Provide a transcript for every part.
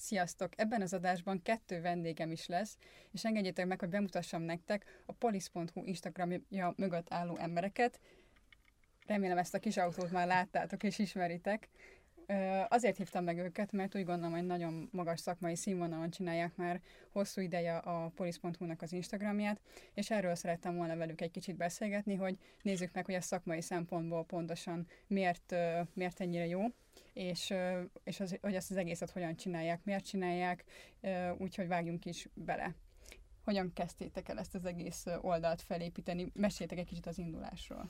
Sziasztok! Ebben az adásban kettő vendégem is lesz, és engedjétek meg, hogy bemutassam nektek a polisz.hu Instagramja mögött álló embereket. Remélem ezt a kis autót már láttátok és ismeritek. Azért hívtam meg őket, mert úgy gondolom, hogy nagyon magas szakmai színvonalon csinálják már hosszú ideje a polisz.hu-nak az Instagramját, és erről szerettem volna velük egy kicsit beszélgetni, hogy nézzük meg, hogy a szakmai szempontból pontosan miért, miért ennyire jó, és, és az, hogy ezt az egészet hogyan csinálják, miért csinálják, úgyhogy vágjunk is bele. Hogyan kezdtétek el ezt az egész oldalt felépíteni? Meséltek egy kicsit az indulásról.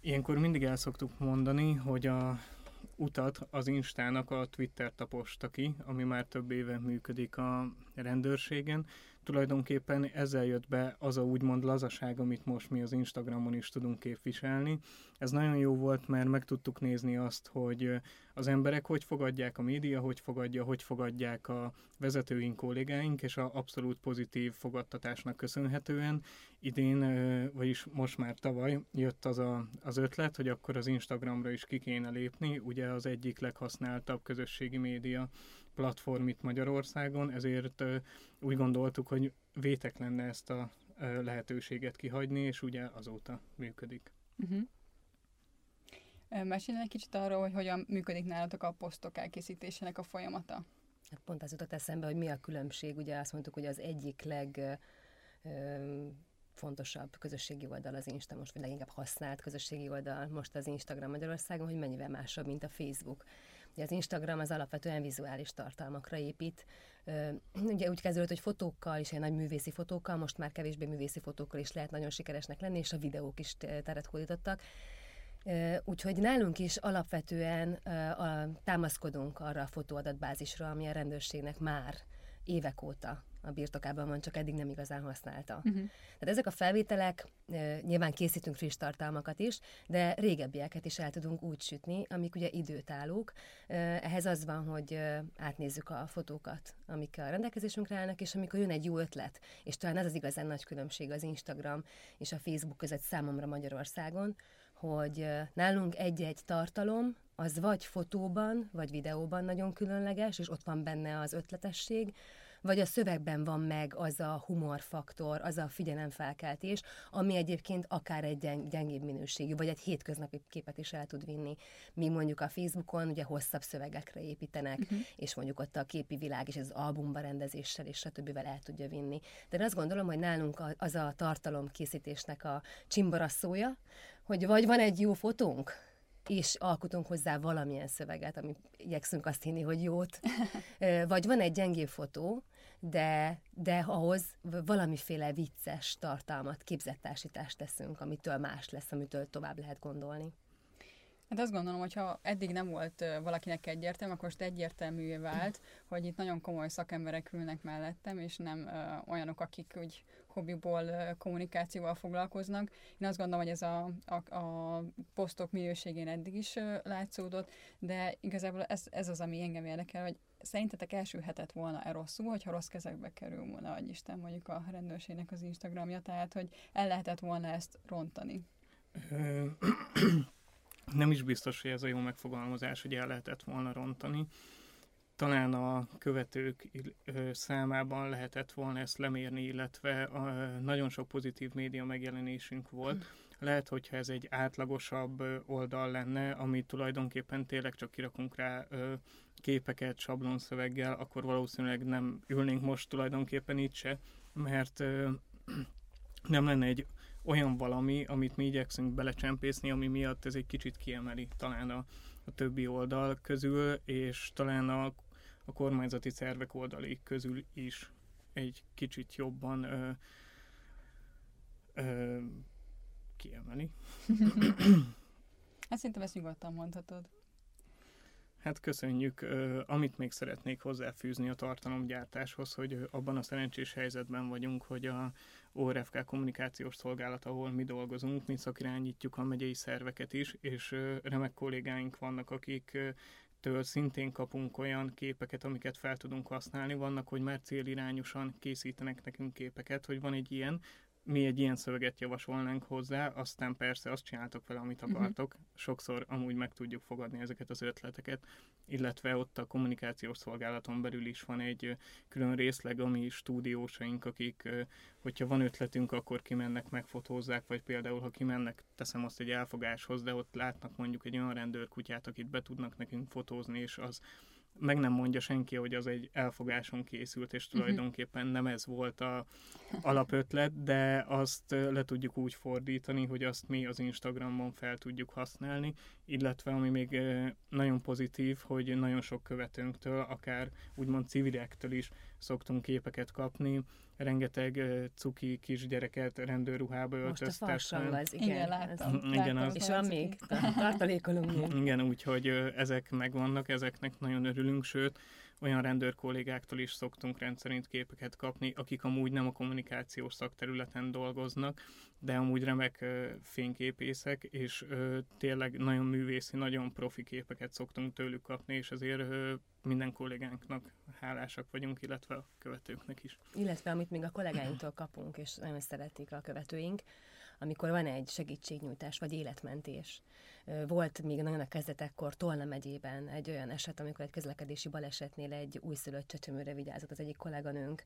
Ilyenkor mindig el szoktuk mondani, hogy a utat az Instának a Twitter taposta ki, ami már több éve működik a rendőrségen. Tulajdonképpen ezzel jött be az a úgymond lazaság, amit most mi az Instagramon is tudunk képviselni. Ez nagyon jó volt, mert meg tudtuk nézni azt, hogy az emberek hogy fogadják a média, hogy fogadja, hogy fogadják a vezetőink, kollégáink, és a abszolút pozitív fogadtatásnak köszönhetően. Idén, vagyis most már tavaly jött az a, az ötlet, hogy akkor az Instagramra is ki kéne lépni, ugye az egyik leghasználtabb közösségi média platform itt Magyarországon, ezért úgy gondoltuk, hogy vétek lenne ezt a lehetőséget kihagyni, és ugye azóta működik. Uh-huh. Mesélj egy kicsit arról, hogy hogyan működik nálatok a posztok elkészítésének a folyamata? Hát pont az jutott eszembe, hogy mi a különbség. Ugye azt mondtuk, hogy az egyik leg fontosabb közösségi oldal az Insta most, vagy leginkább használt közösségi oldal most az Instagram Magyarországon, hogy mennyivel másabb, mint a Facebook. Az Instagram az alapvetően vizuális tartalmakra épít. Ugye úgy kezdődött, hogy fotókkal is, egy nagy művészi fotókkal, most már kevésbé művészi fotókkal is lehet nagyon sikeresnek lenni, és a videók is teret hódítottak. Úgyhogy nálunk is alapvetően támaszkodunk arra a fotóadatbázisra, ami a rendőrségnek már évek óta a birtokában van, csak eddig nem igazán használta. Uh-huh. Tehát ezek a felvételek, nyilván készítünk friss tartalmakat is, de régebbieket is el tudunk úgy sütni, amik ugye időtállók. Ehhez az van, hogy átnézzük a fotókat, amik a rendelkezésünkre állnak, és amikor jön egy jó ötlet, és talán ez az igazán nagy különbség az Instagram és a Facebook között számomra Magyarországon, hogy nálunk egy-egy tartalom, az vagy fotóban, vagy videóban nagyon különleges, és ott van benne az ötletesség, vagy a szövegben van meg az a humorfaktor, az a figyelemfelkeltés, ami egyébként akár egy gyeng- gyengébb minőségű, vagy egy hétköznapi képet is el tud vinni. Mi mondjuk a Facebookon ugye hosszabb szövegekre építenek, uh-huh. és mondjuk ott a képi világ és az albumba rendezéssel és stb. el tudja vinni. De én azt gondolom, hogy nálunk az a tartalom készítésnek a csimbarasszója, hogy vagy van egy jó fotónk, és alkotunk hozzá valamilyen szöveget, ami igyekszünk azt hinni, hogy jót. Vagy van egy gyengébb fotó, de, de ahhoz valamiféle vicces tartalmat, képzettársítást teszünk, amitől más lesz, amitől tovább lehet gondolni. Hát azt gondolom, hogy ha eddig nem volt valakinek egyértelmű, akkor most egyértelművé vált, hogy itt nagyon komoly szakemberek ülnek mellettem, és nem ö, olyanok, akik úgy hobbiból ö, kommunikációval foglalkoznak. Én azt gondolom, hogy ez a, a, a posztok minőségén eddig is ö, látszódott, de igazából ez, ez az, ami engem érdekel, hogy szerintetek elsülhetett volna-e rosszul, hogyha rossz kezekbe kerül volna, vagy Isten mondjuk a rendőrségnek az Instagramja, tehát hogy el lehetett volna ezt rontani? Nem is biztos, hogy ez a jó megfogalmazás, hogy el lehetett volna rontani. Talán a követők számában lehetett volna ezt lemérni, illetve nagyon sok pozitív média megjelenésünk volt. Lehet, hogyha ez egy átlagosabb oldal lenne, ami tulajdonképpen tényleg csak kirakunk rá képeket sablonszöveggel, akkor valószínűleg nem ülnénk most tulajdonképpen itt se, mert nem lenne egy olyan valami, amit mi igyekszünk belecsempészni, ami miatt ez egy kicsit kiemeli talán a, a többi oldal közül, és talán a, a kormányzati szervek oldali közül is egy kicsit jobban ö, ö, kiemeli. Hát szerintem ezt nyugodtan mondhatod. Hát köszönjük. Amit még szeretnék hozzáfűzni a tartalomgyártáshoz, hogy abban a szerencsés helyzetben vagyunk, hogy a ORFK kommunikációs szolgálat, ahol mi dolgozunk, mi szakirányítjuk a megyei szerveket is, és remek kollégáink vannak, akik től szintén kapunk olyan képeket, amiket fel tudunk használni. Vannak, hogy már célirányosan készítenek nekünk képeket, hogy van egy ilyen, mi egy ilyen szöveget javasolnánk hozzá, aztán persze azt csináltok vele, amit mhm. akartok. Uh-huh. Sokszor amúgy meg tudjuk fogadni ezeket az ötleteket, illetve ott a kommunikációs szolgálaton belül is van egy külön részleg, ami stúdiósaink, akik, hogyha van ötletünk, akkor kimennek, megfotózzák, vagy például, ha kimennek, teszem azt egy elfogáshoz, de ott látnak mondjuk egy olyan rendőrkutyát, akit be tudnak nekünk fotózni, és az meg nem mondja senki, hogy az egy elfogáson készült, és mhm. tulajdonképpen nem ez volt a alapötlet, de azt le tudjuk úgy fordítani, hogy azt mi az Instagramon fel tudjuk használni, illetve ami még nagyon pozitív, hogy nagyon sok követőnktől, akár úgymond civilektől is szoktunk képeket kapni, rengeteg cuki kisgyereket rendőrruhába öltöztetve. Most a az, igen. Igen, láttam. Ez, igen, az. És van még, tartalékolunk még. Igen, úgyhogy ezek megvannak, ezeknek nagyon örülünk, sőt, olyan rendőr kollégáktól is szoktunk rendszerint képeket kapni, akik amúgy nem a kommunikációs szakterületen dolgoznak, de amúgy remek fényképészek, és tényleg nagyon művészi, nagyon profi képeket szoktunk tőlük kapni, és ezért uh, minden kollégánknak hálásak vagyunk, illetve a követőknek is. Illetve amit még a kollégáinktól kapunk, és nagyon szeretik a követőink, amikor van egy segítségnyújtás vagy életmentés. Volt még nagyon a kezdetekkor Tolna megyében egy olyan eset, amikor egy közlekedési balesetnél egy újszülött csecsemőre vigyázott az egyik kolléganőnk,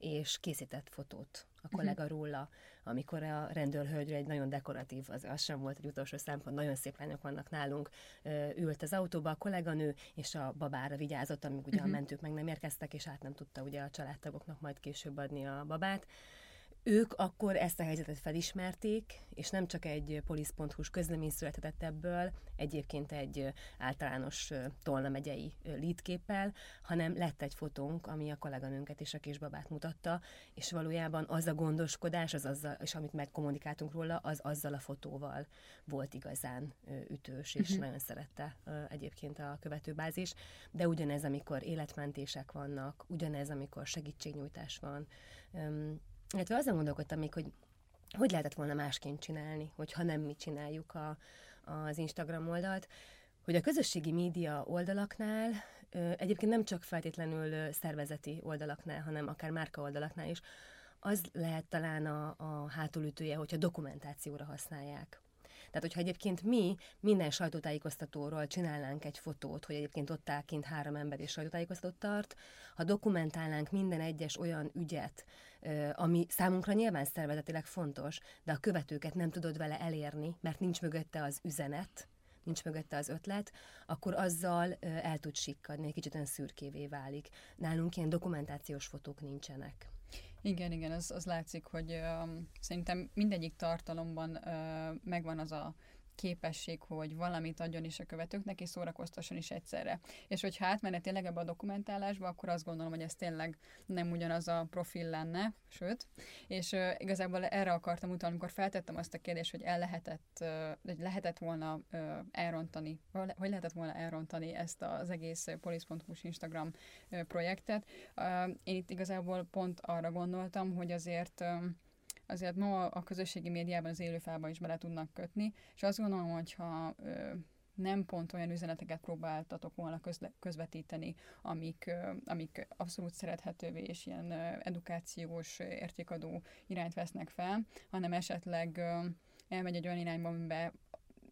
és készített fotót a mhm. kollega róla, amikor a rendőrhölgyre egy nagyon dekoratív, az, az sem volt egy utolsó szempont, nagyon szép lányok vannak nálunk, ült az autóba a kolléganő, és a babára vigyázott, amíg ugye a mhm. mentők meg nem érkeztek, és át nem tudta ugye a családtagoknak majd később adni a babát ők akkor ezt a helyzetet felismerték, és nem csak egy polisz.hu-s közlemény született ebből, egyébként egy általános Tolna megyei lídképpel, hanem lett egy fotónk, ami a kolléganőnket és a kisbabát mutatta, és valójában az a gondoskodás, az azzal, és amit megkommunikáltunk róla, az azzal a fotóval volt igazán ütős, és uh-huh. nagyon szerette egyébként a követőbázis, de ugyanez, amikor életmentések vannak, ugyanez, amikor segítségnyújtás van, illetve azon gondolkodtam még, hogy hogy lehetett volna másként csinálni, hogyha nem mi csináljuk a, az Instagram oldalt, hogy a közösségi média oldalaknál, egyébként nem csak feltétlenül szervezeti oldalaknál, hanem akár márka oldalaknál is, az lehet talán a, a hátulütője, hogyha dokumentációra használják. Tehát, hogyha egyébként mi minden sajtótájékoztatóról csinálnánk egy fotót, hogy egyébként ott áll kint három ember és sajtótájékoztatót tart, ha dokumentálnánk minden egyes olyan ügyet, ami számunkra nyilván szervezetileg fontos, de a követőket nem tudod vele elérni, mert nincs mögötte az üzenet, nincs mögötte az ötlet, akkor azzal el tud sikkadni, egy kicsit olyan szürkévé válik. Nálunk ilyen dokumentációs fotók nincsenek. Igen, igen, az, az látszik, hogy uh, szerintem mindegyik tartalomban uh, megvan az a képesség, hogy valamit adjon is a követőknek, és szórakoztasson is egyszerre. És hogyha átmenne tényleg ebbe a dokumentálásba, akkor azt gondolom, hogy ez tényleg nem ugyanaz a profil lenne, sőt, és uh, igazából erre akartam utalni, amikor feltettem azt a kérdést, hogy el lehetett, uh, hogy lehetett volna uh, elrontani, hogy lehetett volna elrontani ezt az egész police.hu Instagram uh, projektet. Uh, én itt igazából pont arra gondoltam, hogy azért uh, azért ma a közösségi médiában az élőfába is bele tudnak kötni, és azt gondolom, hogyha ö, nem pont olyan üzeneteket próbáltatok volna közle, közvetíteni, amik, amik abszolút szerethetővé és ilyen edukációs, értékadó irányt vesznek fel, hanem esetleg elmegy egy olyan irányba, amiben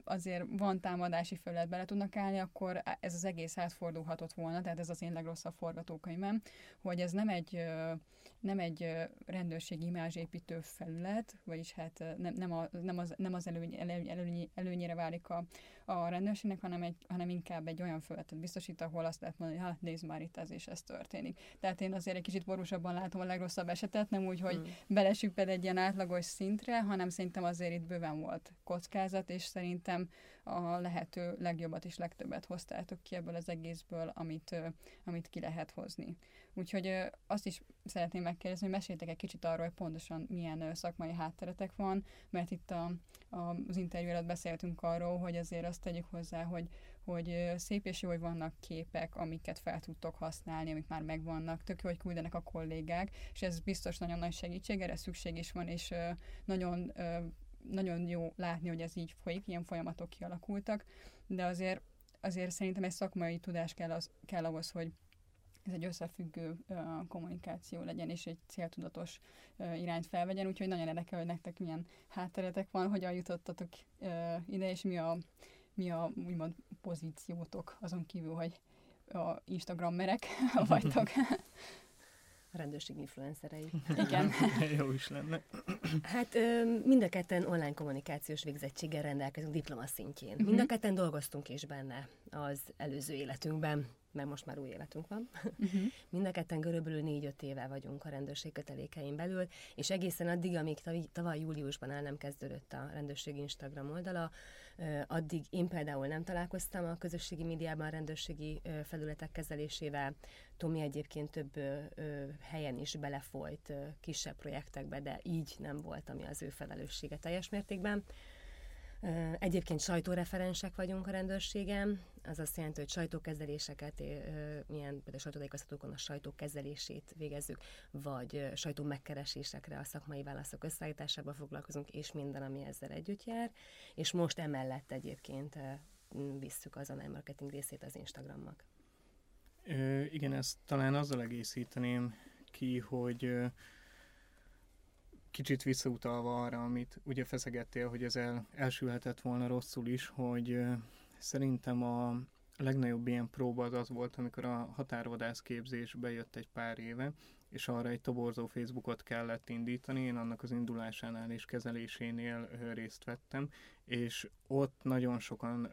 azért van támadási felület bele tudnak állni, akkor ez az egész átfordulhatott volna, tehát ez az én legrosszabb forgatókönyvem, hogy ez nem egy nem egy rendőrségi imázsépítő felület, vagyis hát nem, nem, a, nem az, nem az előny, előny, előnyére válik a, a rendőrségnek, hanem, egy, hanem inkább egy olyan felületet biztosít, ahol azt lehet mondani, hogy hát nézd már itt ez és ez történik. Tehát én azért egy kicsit borúsabban látom a legrosszabb esetet, nem úgy, hogy hmm. belesüpped egy ilyen átlagos szintre, hanem szerintem azért itt bőven volt kockázat, és szerintem a lehető legjobbat és legtöbbet hoztátok ki ebből az egészből, amit, amit ki lehet hozni. Úgyhogy azt is szeretném megkérdezni, hogy meséltek egy kicsit arról, hogy pontosan milyen szakmai hátteretek van, mert itt a, a, az interjú alatt beszéltünk arról, hogy azért azt tegyük hozzá, hogy, hogy szép és jó, hogy vannak képek, amiket fel tudtok használni, amik már megvannak, tök jó, hogy küldenek a kollégák, és ez biztos nagyon nagy segítség, erre szükség is van, és nagyon nagyon jó látni, hogy ez így folyik, ilyen folyamatok kialakultak, de azért, azért szerintem egy szakmai tudás kell, az, kell ahhoz, hogy ez egy összefüggő kommunikáció legyen, és egy céltudatos irányt felvegyen, úgyhogy nagyon érdekel, hogy nektek milyen hátteretek van, hogyan jutottatok ide, és mi a, mi a úgymond pozíciótok, azon kívül, hogy a Instagrammerek vagytok. A rendőrség influencerei. Igen. Jó is lenne. Hát mind a ketten online kommunikációs végzettséggel rendelkezünk diplomaszintjén. Uh-huh. Mind a ketten dolgoztunk is benne az előző életünkben mert most már új életünk van. Uh-huh. Mind a ketten körülbelül négy-öt éve vagyunk a rendőrség kötelékein belül, és egészen addig, amíg tavaly júliusban el nem kezdődött a rendőrség Instagram oldala, addig én például nem találkoztam a közösségi médiában a rendőrségi felületek kezelésével. Tomi egyébként több helyen is belefolyt kisebb projektekbe, de így nem volt, ami az ő felelőssége teljes mértékben. Egyébként sajtóreferensek vagyunk a rendőrségen, az azt jelenti, hogy sajtókezeléseket, milyen például sajtótájékoztatókon a sajtókezelését végezzük, vagy sajtó megkeresésekre, a szakmai válaszok összeállításában foglalkozunk, és minden, ami ezzel együtt jár. És most emellett egyébként visszük az online marketing részét az Instagramnak. igen, ezt talán azzal egészíteném ki, hogy kicsit visszautalva arra, amit ugye feszegettél, hogy ez el, elsülhetett volna rosszul is, hogy szerintem a legnagyobb ilyen próba az az volt, amikor a határvadász képzés bejött egy pár éve, és arra egy toborzó Facebookot kellett indítani, én annak az indulásánál és kezelésénél részt vettem, és ott nagyon sokan,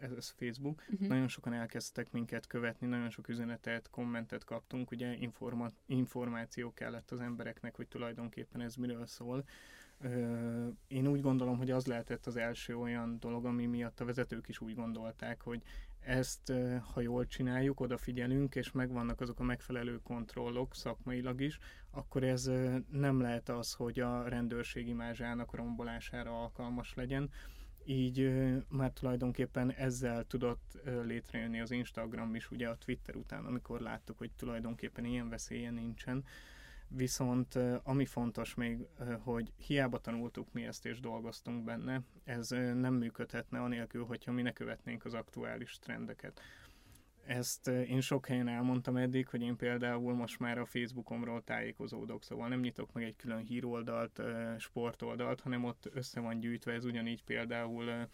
ez Facebook, uh-huh. nagyon sokan elkezdtek minket követni, nagyon sok üzenetet, kommentet kaptunk, ugye informa- információ kellett az embereknek, hogy tulajdonképpen ez miről szól. Én úgy gondolom, hogy az lehetett az első olyan dolog, ami miatt a vezetők is úgy gondolták, hogy ezt, ha jól csináljuk, odafigyelünk, és megvannak azok a megfelelő kontrollok szakmailag is, akkor ez nem lehet az, hogy a rendőrség imázsának rombolására alkalmas legyen. Így már tulajdonképpen ezzel tudott létrejönni az Instagram is, ugye a Twitter után, amikor láttuk, hogy tulajdonképpen ilyen veszélye nincsen Viszont ami fontos még, hogy hiába tanultuk mi ezt és dolgoztunk benne, ez nem működhetne anélkül, hogyha mi ne követnénk az aktuális trendeket. Ezt én sok helyen elmondtam eddig, hogy én például most már a Facebookomról tájékozódok, szóval nem nyitok meg egy külön híroldalt, sportoldalt, hanem ott össze van gyűjtve, ez ugyanígy például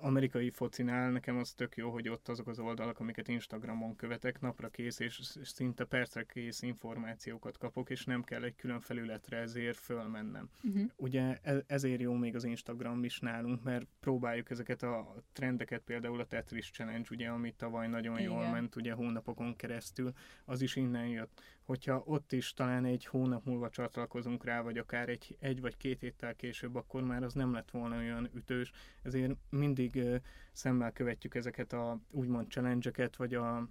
amerikai focinál nekem az tök jó, hogy ott azok az oldalak, amiket Instagramon követek, napra kész és szinte percre kész információkat kapok, és nem kell egy külön felületre ezért fölmennem. Uh-huh. Ugye e- ezért jó még az Instagram is nálunk, mert próbáljuk ezeket a trendeket, például a Tetris Challenge, ugye, ami tavaly nagyon Igen. jól ment, ugye hónapokon keresztül, az is innen jött hogyha ott is talán egy hónap múlva csatlakozunk rá, vagy akár egy, egy vagy két héttel később, akkor már az nem lett volna olyan ütős, ezért mindig szemmel követjük ezeket a úgymond challenge vagy a,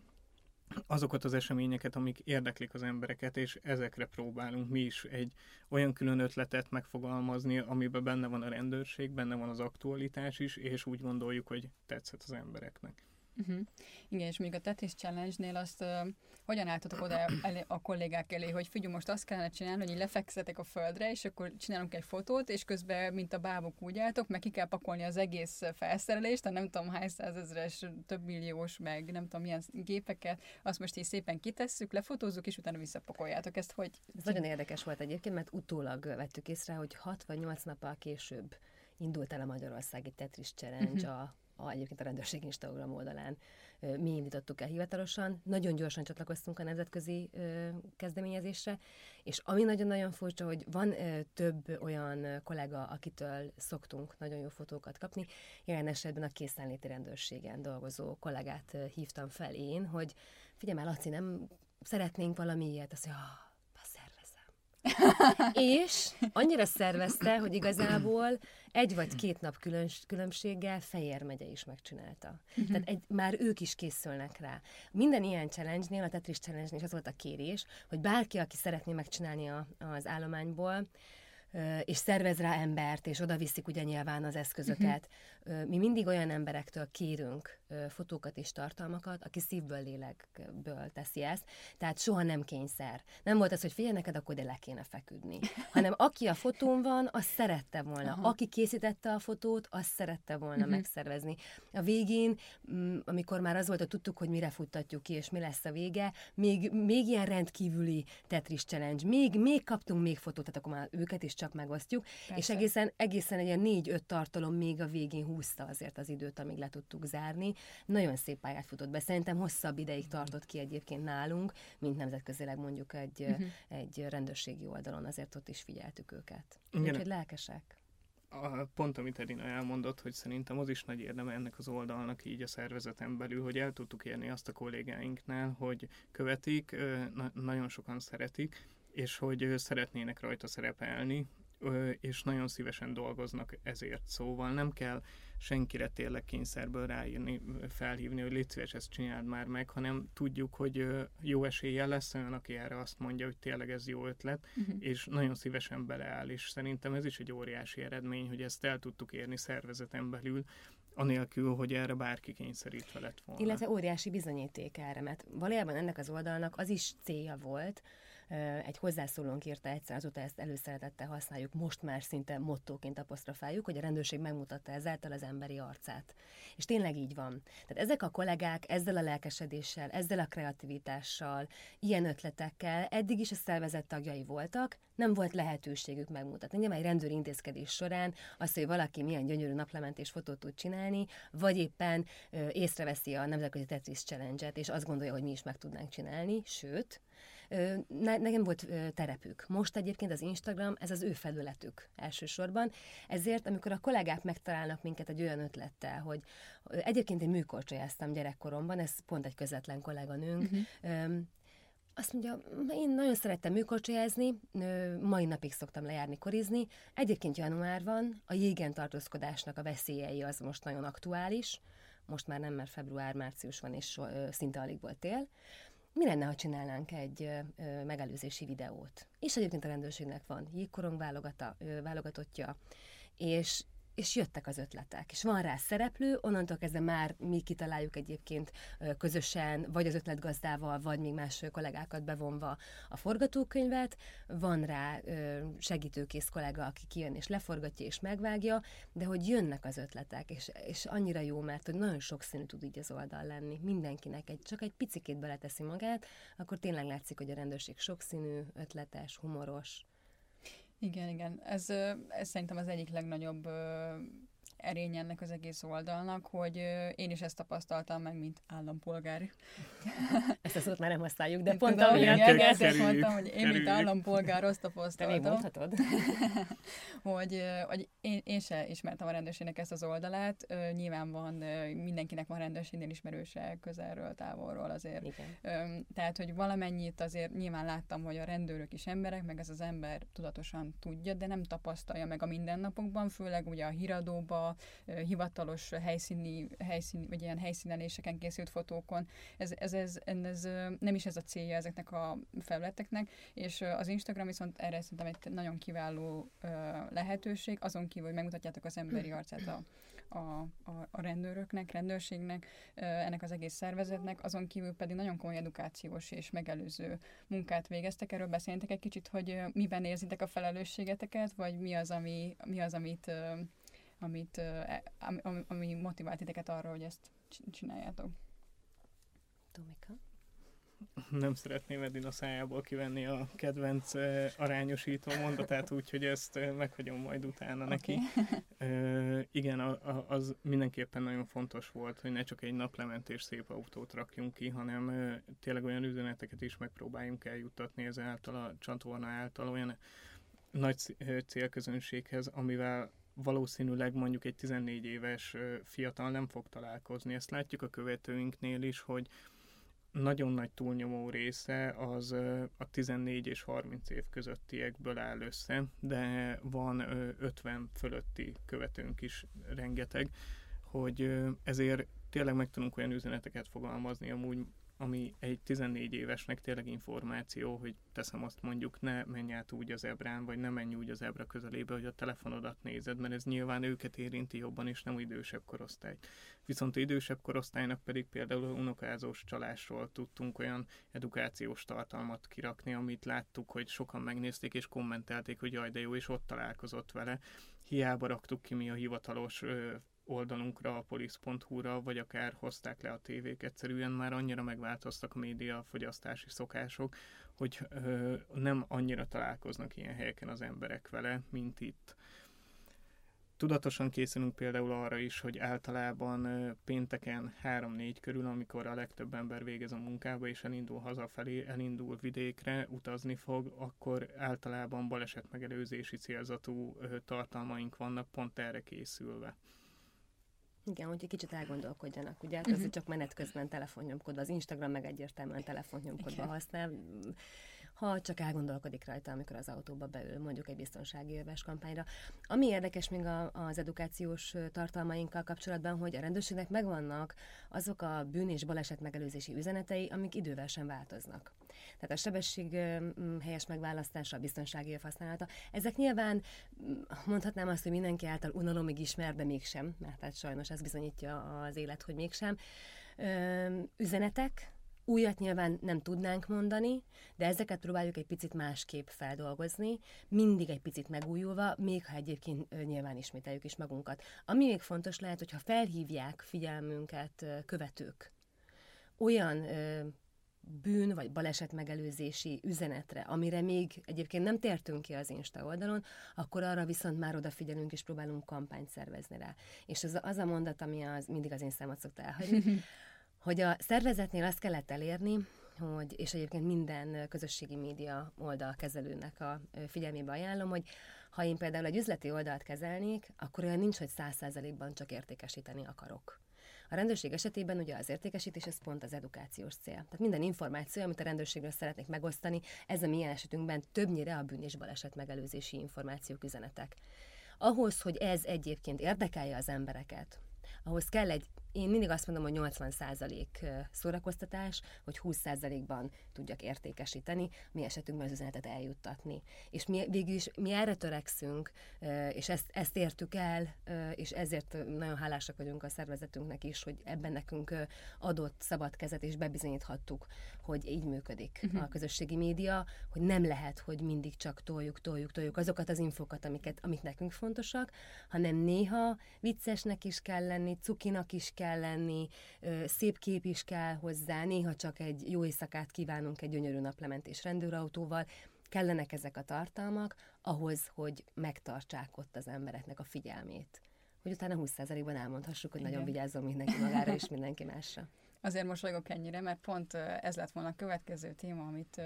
azokat az eseményeket, amik érdeklik az embereket, és ezekre próbálunk mi is egy olyan külön ötletet megfogalmazni, amiben benne van a rendőrség, benne van az aktualitás is, és úgy gondoljuk, hogy tetszett az embereknek. Uh-huh. Igen, és még a Tetris Challenge-nél azt uh, hogyan álltatok oda elé, a kollégák elé, hogy figyelj, most azt kellene csinálni, hogy így lefekszetek a földre, és akkor csinálunk egy fotót, és közben, mint a bábok úgy álltok, meg ki kell pakolni az egész felszerelést, a nem tudom hány százezres, több milliós, meg nem tudom milyen gépeket, azt most így szépen kitesszük, lefotózzuk, és utána visszapakoljátok ezt, hogy... Ez nagyon érdekes volt egyébként, mert utólag vettük észre, hogy 6 vagy 8 nappal később indult el a Magyarországi Tetris Challenge uh-huh. a a, egyébként a rendőrség Instagram oldalán mi indítottuk el hivatalosan. Nagyon gyorsan csatlakoztunk a nemzetközi kezdeményezésre, és ami nagyon-nagyon furcsa, hogy van több olyan kollega, akitől szoktunk nagyon jó fotókat kapni. Jelen esetben a készenléti rendőrségen dolgozó kollégát hívtam fel én, hogy figyelj már, Laci, nem szeretnénk valami ilyet, azt mondja, és annyira szervezte, hogy igazából egy vagy két nap különbs, különbséggel Fejér megye is megcsinálta. Uh-huh. Tehát egy, már ők is készülnek rá. Minden ilyen challenge-nél, a Tetris challenge is az volt a kérés, hogy bárki, aki szeretné megcsinálni a, az állományból, és szervez rá embert, és oda viszik ugye nyilván az eszközöket. Uh-huh. Mi mindig olyan emberektől kérünk fotókat és tartalmakat, aki szívből, lélekből teszi ezt, tehát soha nem kényszer. Nem volt az, hogy figyelj neked, akkor de le kéne feküdni. Hanem aki a fotón van, az szerette volna. Aha. Aki készítette a fotót, az szerette volna uh-huh. megszervezni. A végén, mm, amikor már az volt, hogy tudtuk, hogy mire futtatjuk ki, és mi lesz a vége, még, még ilyen rendkívüli Tetris Challenge, még, még kaptunk még fotót, tehát akkor már őket is csak megosztjuk, Persze. és egészen, egészen egy ilyen négy-öt tartalom még a végén húzta azért az időt, amíg le tudtuk zárni. Nagyon szép pályát futott be. Szerintem hosszabb ideig tartott ki egyébként nálunk, mint nemzetközileg mondjuk egy, uh-huh. egy rendőrségi oldalon, azért ott is figyeltük őket. Igen. Úgyhogy lelkesek a, pont amit Edina elmondott, hogy szerintem az is nagy érdeme ennek az oldalnak így a szervezeten belül, hogy el tudtuk érni azt a kollégáinknál, hogy követik, na, nagyon sokan szeretik, és hogy szeretnének rajta szerepelni, és nagyon szívesen dolgoznak ezért. Szóval nem kell senkire tényleg kényszerből ráírni, felhívni, hogy légy szíves, ezt csináld már meg, hanem tudjuk, hogy jó eséllyel lesz olyan, aki erre azt mondja, hogy tényleg ez jó ötlet, uh-huh. és nagyon szívesen beleáll, és szerintem ez is egy óriási eredmény, hogy ezt el tudtuk érni szervezeten belül, anélkül, hogy erre bárki kényszerítve lett volna. Illetve óriási bizonyíték erre, mert valójában ennek az oldalnak az is célja volt, egy hozzászólónk írta egyszer, azóta ezt előszeretettel használjuk, most már szinte mottóként apostrofáljuk, hogy a rendőrség megmutatta ezáltal az emberi arcát. És tényleg így van. Tehát ezek a kollégák ezzel a lelkesedéssel, ezzel a kreativitással, ilyen ötletekkel eddig is a szervezet tagjai voltak, nem volt lehetőségük megmutatni. Nyilván egy rendőri intézkedés során az, hogy valaki milyen gyönyörű naplementés fotót tud csinálni, vagy éppen ö, észreveszi a Nemzetközi Tetris Challenge-et, és azt gondolja, hogy mi is meg tudnánk csinálni, sőt, ne, nekem volt terepük. Most egyébként az Instagram, ez az ő felületük elsősorban. Ezért, amikor a kollégák megtalálnak minket egy olyan ötlettel, hogy egyébként én műkorcsolyáztam gyerekkoromban, ez pont egy közvetlen kolléganőnk, uh-huh. Azt mondja, én nagyon szerettem műkorcsolyázni, mai napig szoktam lejárni, korizni. Egyébként január van, a jégen tartózkodásnak a veszélyei az most nagyon aktuális. Most már nem, mert február-március van, és szinte alig volt tél mi lenne, ha csinálnánk egy megelőzési videót? És egyébként a rendőrségnek van jégkorong válogata, válogatottja, és és jöttek az ötletek. És van rá szereplő, onnantól kezdve már mi kitaláljuk egyébként közösen, vagy az ötletgazdával, vagy még más kollégákat bevonva a forgatókönyvet. Van rá segítőkész kollega, aki kijön és leforgatja és megvágja, de hogy jönnek az ötletek, és, és annyira jó, mert hogy nagyon sokszínű tud így az oldal lenni. Mindenkinek egy, csak egy picikét beleteszi magát, akkor tényleg látszik, hogy a rendőrség sokszínű, ötletes, humoros. Igen, igen. Ez, ez szerintem az egyik legnagyobb erény ennek az egész oldalnak, hogy én is ezt tapasztaltam meg, mint állampolgár. Ezt a szót már nem használjuk, de pont Tudom, amiatt igen, ezt mondtam, hogy én, mint állampolgár, azt tapasztaltam. Te még mondhatod. hogy, hogy én, én se ismertem a rendőrségnek ezt az oldalát. Nyilván van, mindenkinek van rendőrségnél ismerőse közelről, távolról azért. Igen. Tehát, hogy valamennyit azért nyilván láttam, hogy a rendőrök is emberek, meg ez az ember tudatosan tudja, de nem tapasztalja meg a mindennapokban, főleg ugye a híradóba, hivatalos helyszíni, helyszíni, vagy ilyen helyszíneléseken készült fotókon. Ez, ez, ez, ez, nem is ez a célja ezeknek a felületeknek, és az Instagram viszont erre szerintem egy nagyon kiváló lehetőség, azon kívül, hogy megmutatjátok az emberi arcát a, a, a, a rendőröknek, rendőrségnek, ennek az egész szervezetnek, azon kívül pedig nagyon komoly edukációs és megelőző munkát végeztek. Erről beszéltek egy kicsit, hogy miben érzitek a felelősségeteket, vagy mi az, ami, mi az amit amit, e, ami, ami motivált titeket arra, hogy ezt csináljátok. Tomika? Nem szeretném Edina szájából kivenni a kedvenc arányosító mondatát, úgyhogy ezt meghagyom majd utána okay. neki. Uh, igen, a, a, az mindenképpen nagyon fontos volt, hogy ne csak egy naplementés szép autót rakjunk ki, hanem tényleg olyan üzeneteket is megpróbáljunk eljuttatni ezáltal a csatorna által olyan nagy célközönséghez, amivel valószínűleg mondjuk egy 14 éves fiatal nem fog találkozni. Ezt látjuk a követőinknél is, hogy nagyon nagy túlnyomó része az a 14 és 30 év közöttiekből áll össze, de van 50 fölötti követőnk is rengeteg, hogy ezért tényleg meg tudunk olyan üzeneteket fogalmazni amúgy ami egy 14 évesnek tényleg információ, hogy teszem azt mondjuk, ne menj át úgy az ebrán, vagy ne menj úgy az ebra közelébe, hogy a telefonodat nézed, mert ez nyilván őket érinti jobban, és nem idősebb korosztály. Viszont idősebb korosztálynak pedig például unokázós csalásról tudtunk olyan edukációs tartalmat kirakni, amit láttuk, hogy sokan megnézték és kommentelték, hogy jaj, de jó, és ott találkozott vele. Hiába raktuk ki mi a hivatalos oldalunkra, a polisz.hu-ra, vagy akár hozták le a tévék, egyszerűen már annyira megváltoztak a média fogyasztási szokások, hogy ö, nem annyira találkoznak ilyen helyeken az emberek vele, mint itt. Tudatosan készülünk például arra is, hogy általában pénteken 3-4 körül, amikor a legtöbb ember végez a munkába és elindul hazafelé, elindul vidékre, utazni fog, akkor általában baleset megelőzési célzatú tartalmaink vannak pont erre készülve. Igen, hogy egy kicsit elgondolkodjanak. Ugye uh-huh. azért csak menet közben telefonnyomkodva, az Instagram meg egyértelműen telefonnyomkodva használ ha csak elgondolkodik rajta, amikor az autóba beül, mondjuk egy biztonsági éves kampányra. Ami érdekes még a, az edukációs tartalmainkkal kapcsolatban, hogy a rendőrségnek megvannak azok a bűn és baleset megelőzési üzenetei, amik idővel sem változnak. Tehát a sebesség helyes megválasztása, a biztonsági év használata, ezek nyilván mondhatnám azt, hogy mindenki által unalomig ismer, de mégsem, mert hát sajnos ez bizonyítja az élet, hogy mégsem. Üzenetek, Újat nyilván nem tudnánk mondani, de ezeket próbáljuk egy picit másképp feldolgozni, mindig egy picit megújulva, még ha egyébként nyilván ismételjük is magunkat. Ami még fontos lehet, hogyha felhívják figyelmünket követők olyan bűn vagy baleset megelőzési üzenetre, amire még egyébként nem tértünk ki az Insta oldalon, akkor arra viszont már odafigyelünk és próbálunk kampányt szervezni rá. És az, az a mondat, ami az, mindig az én számot szokta elhagyni, hogy a szervezetnél azt kellett elérni, hogy, és egyébként minden közösségi média oldal kezelőnek a figyelmébe ajánlom, hogy ha én például egy üzleti oldalt kezelnék, akkor olyan nincs, hogy száz százalékban csak értékesíteni akarok. A rendőrség esetében ugye az értékesítés ez pont az edukációs cél. Tehát minden információ, amit a rendőrségről szeretnék megosztani, ez a mi esetünkben többnyire a bűn és baleset megelőzési információk, üzenetek. Ahhoz, hogy ez egyébként érdekelje az embereket, ahhoz kell egy én mindig azt mondom, hogy 80% szórakoztatás, hogy 20%-ban tudjak értékesíteni, mi esetünkben az üzenetet eljuttatni. És mi végül is mi erre törekszünk, és ezt, ezt értük el, és ezért nagyon hálásak vagyunk a szervezetünknek is, hogy ebben nekünk adott szabad kezet, és bebizonyíthattuk, hogy így működik uh-huh. a közösségi média, hogy nem lehet, hogy mindig csak toljuk, toljuk, toljuk azokat az infokat, amiket, amik nekünk fontosak, hanem néha viccesnek is kell lenni, cukinak is kell lenni, szép kép is kell hozzá, néha csak egy jó éjszakát kívánunk egy gyönyörű naplementés rendőrautóval, kellenek ezek a tartalmak ahhoz, hogy megtartsák ott az embereknek a figyelmét. Hogy utána 20%-ban elmondhassuk, hogy Igen. nagyon vigyázzon mindenki magára és mindenki másra. Azért mosolygok ennyire, mert pont ez lett volna a következő téma, amit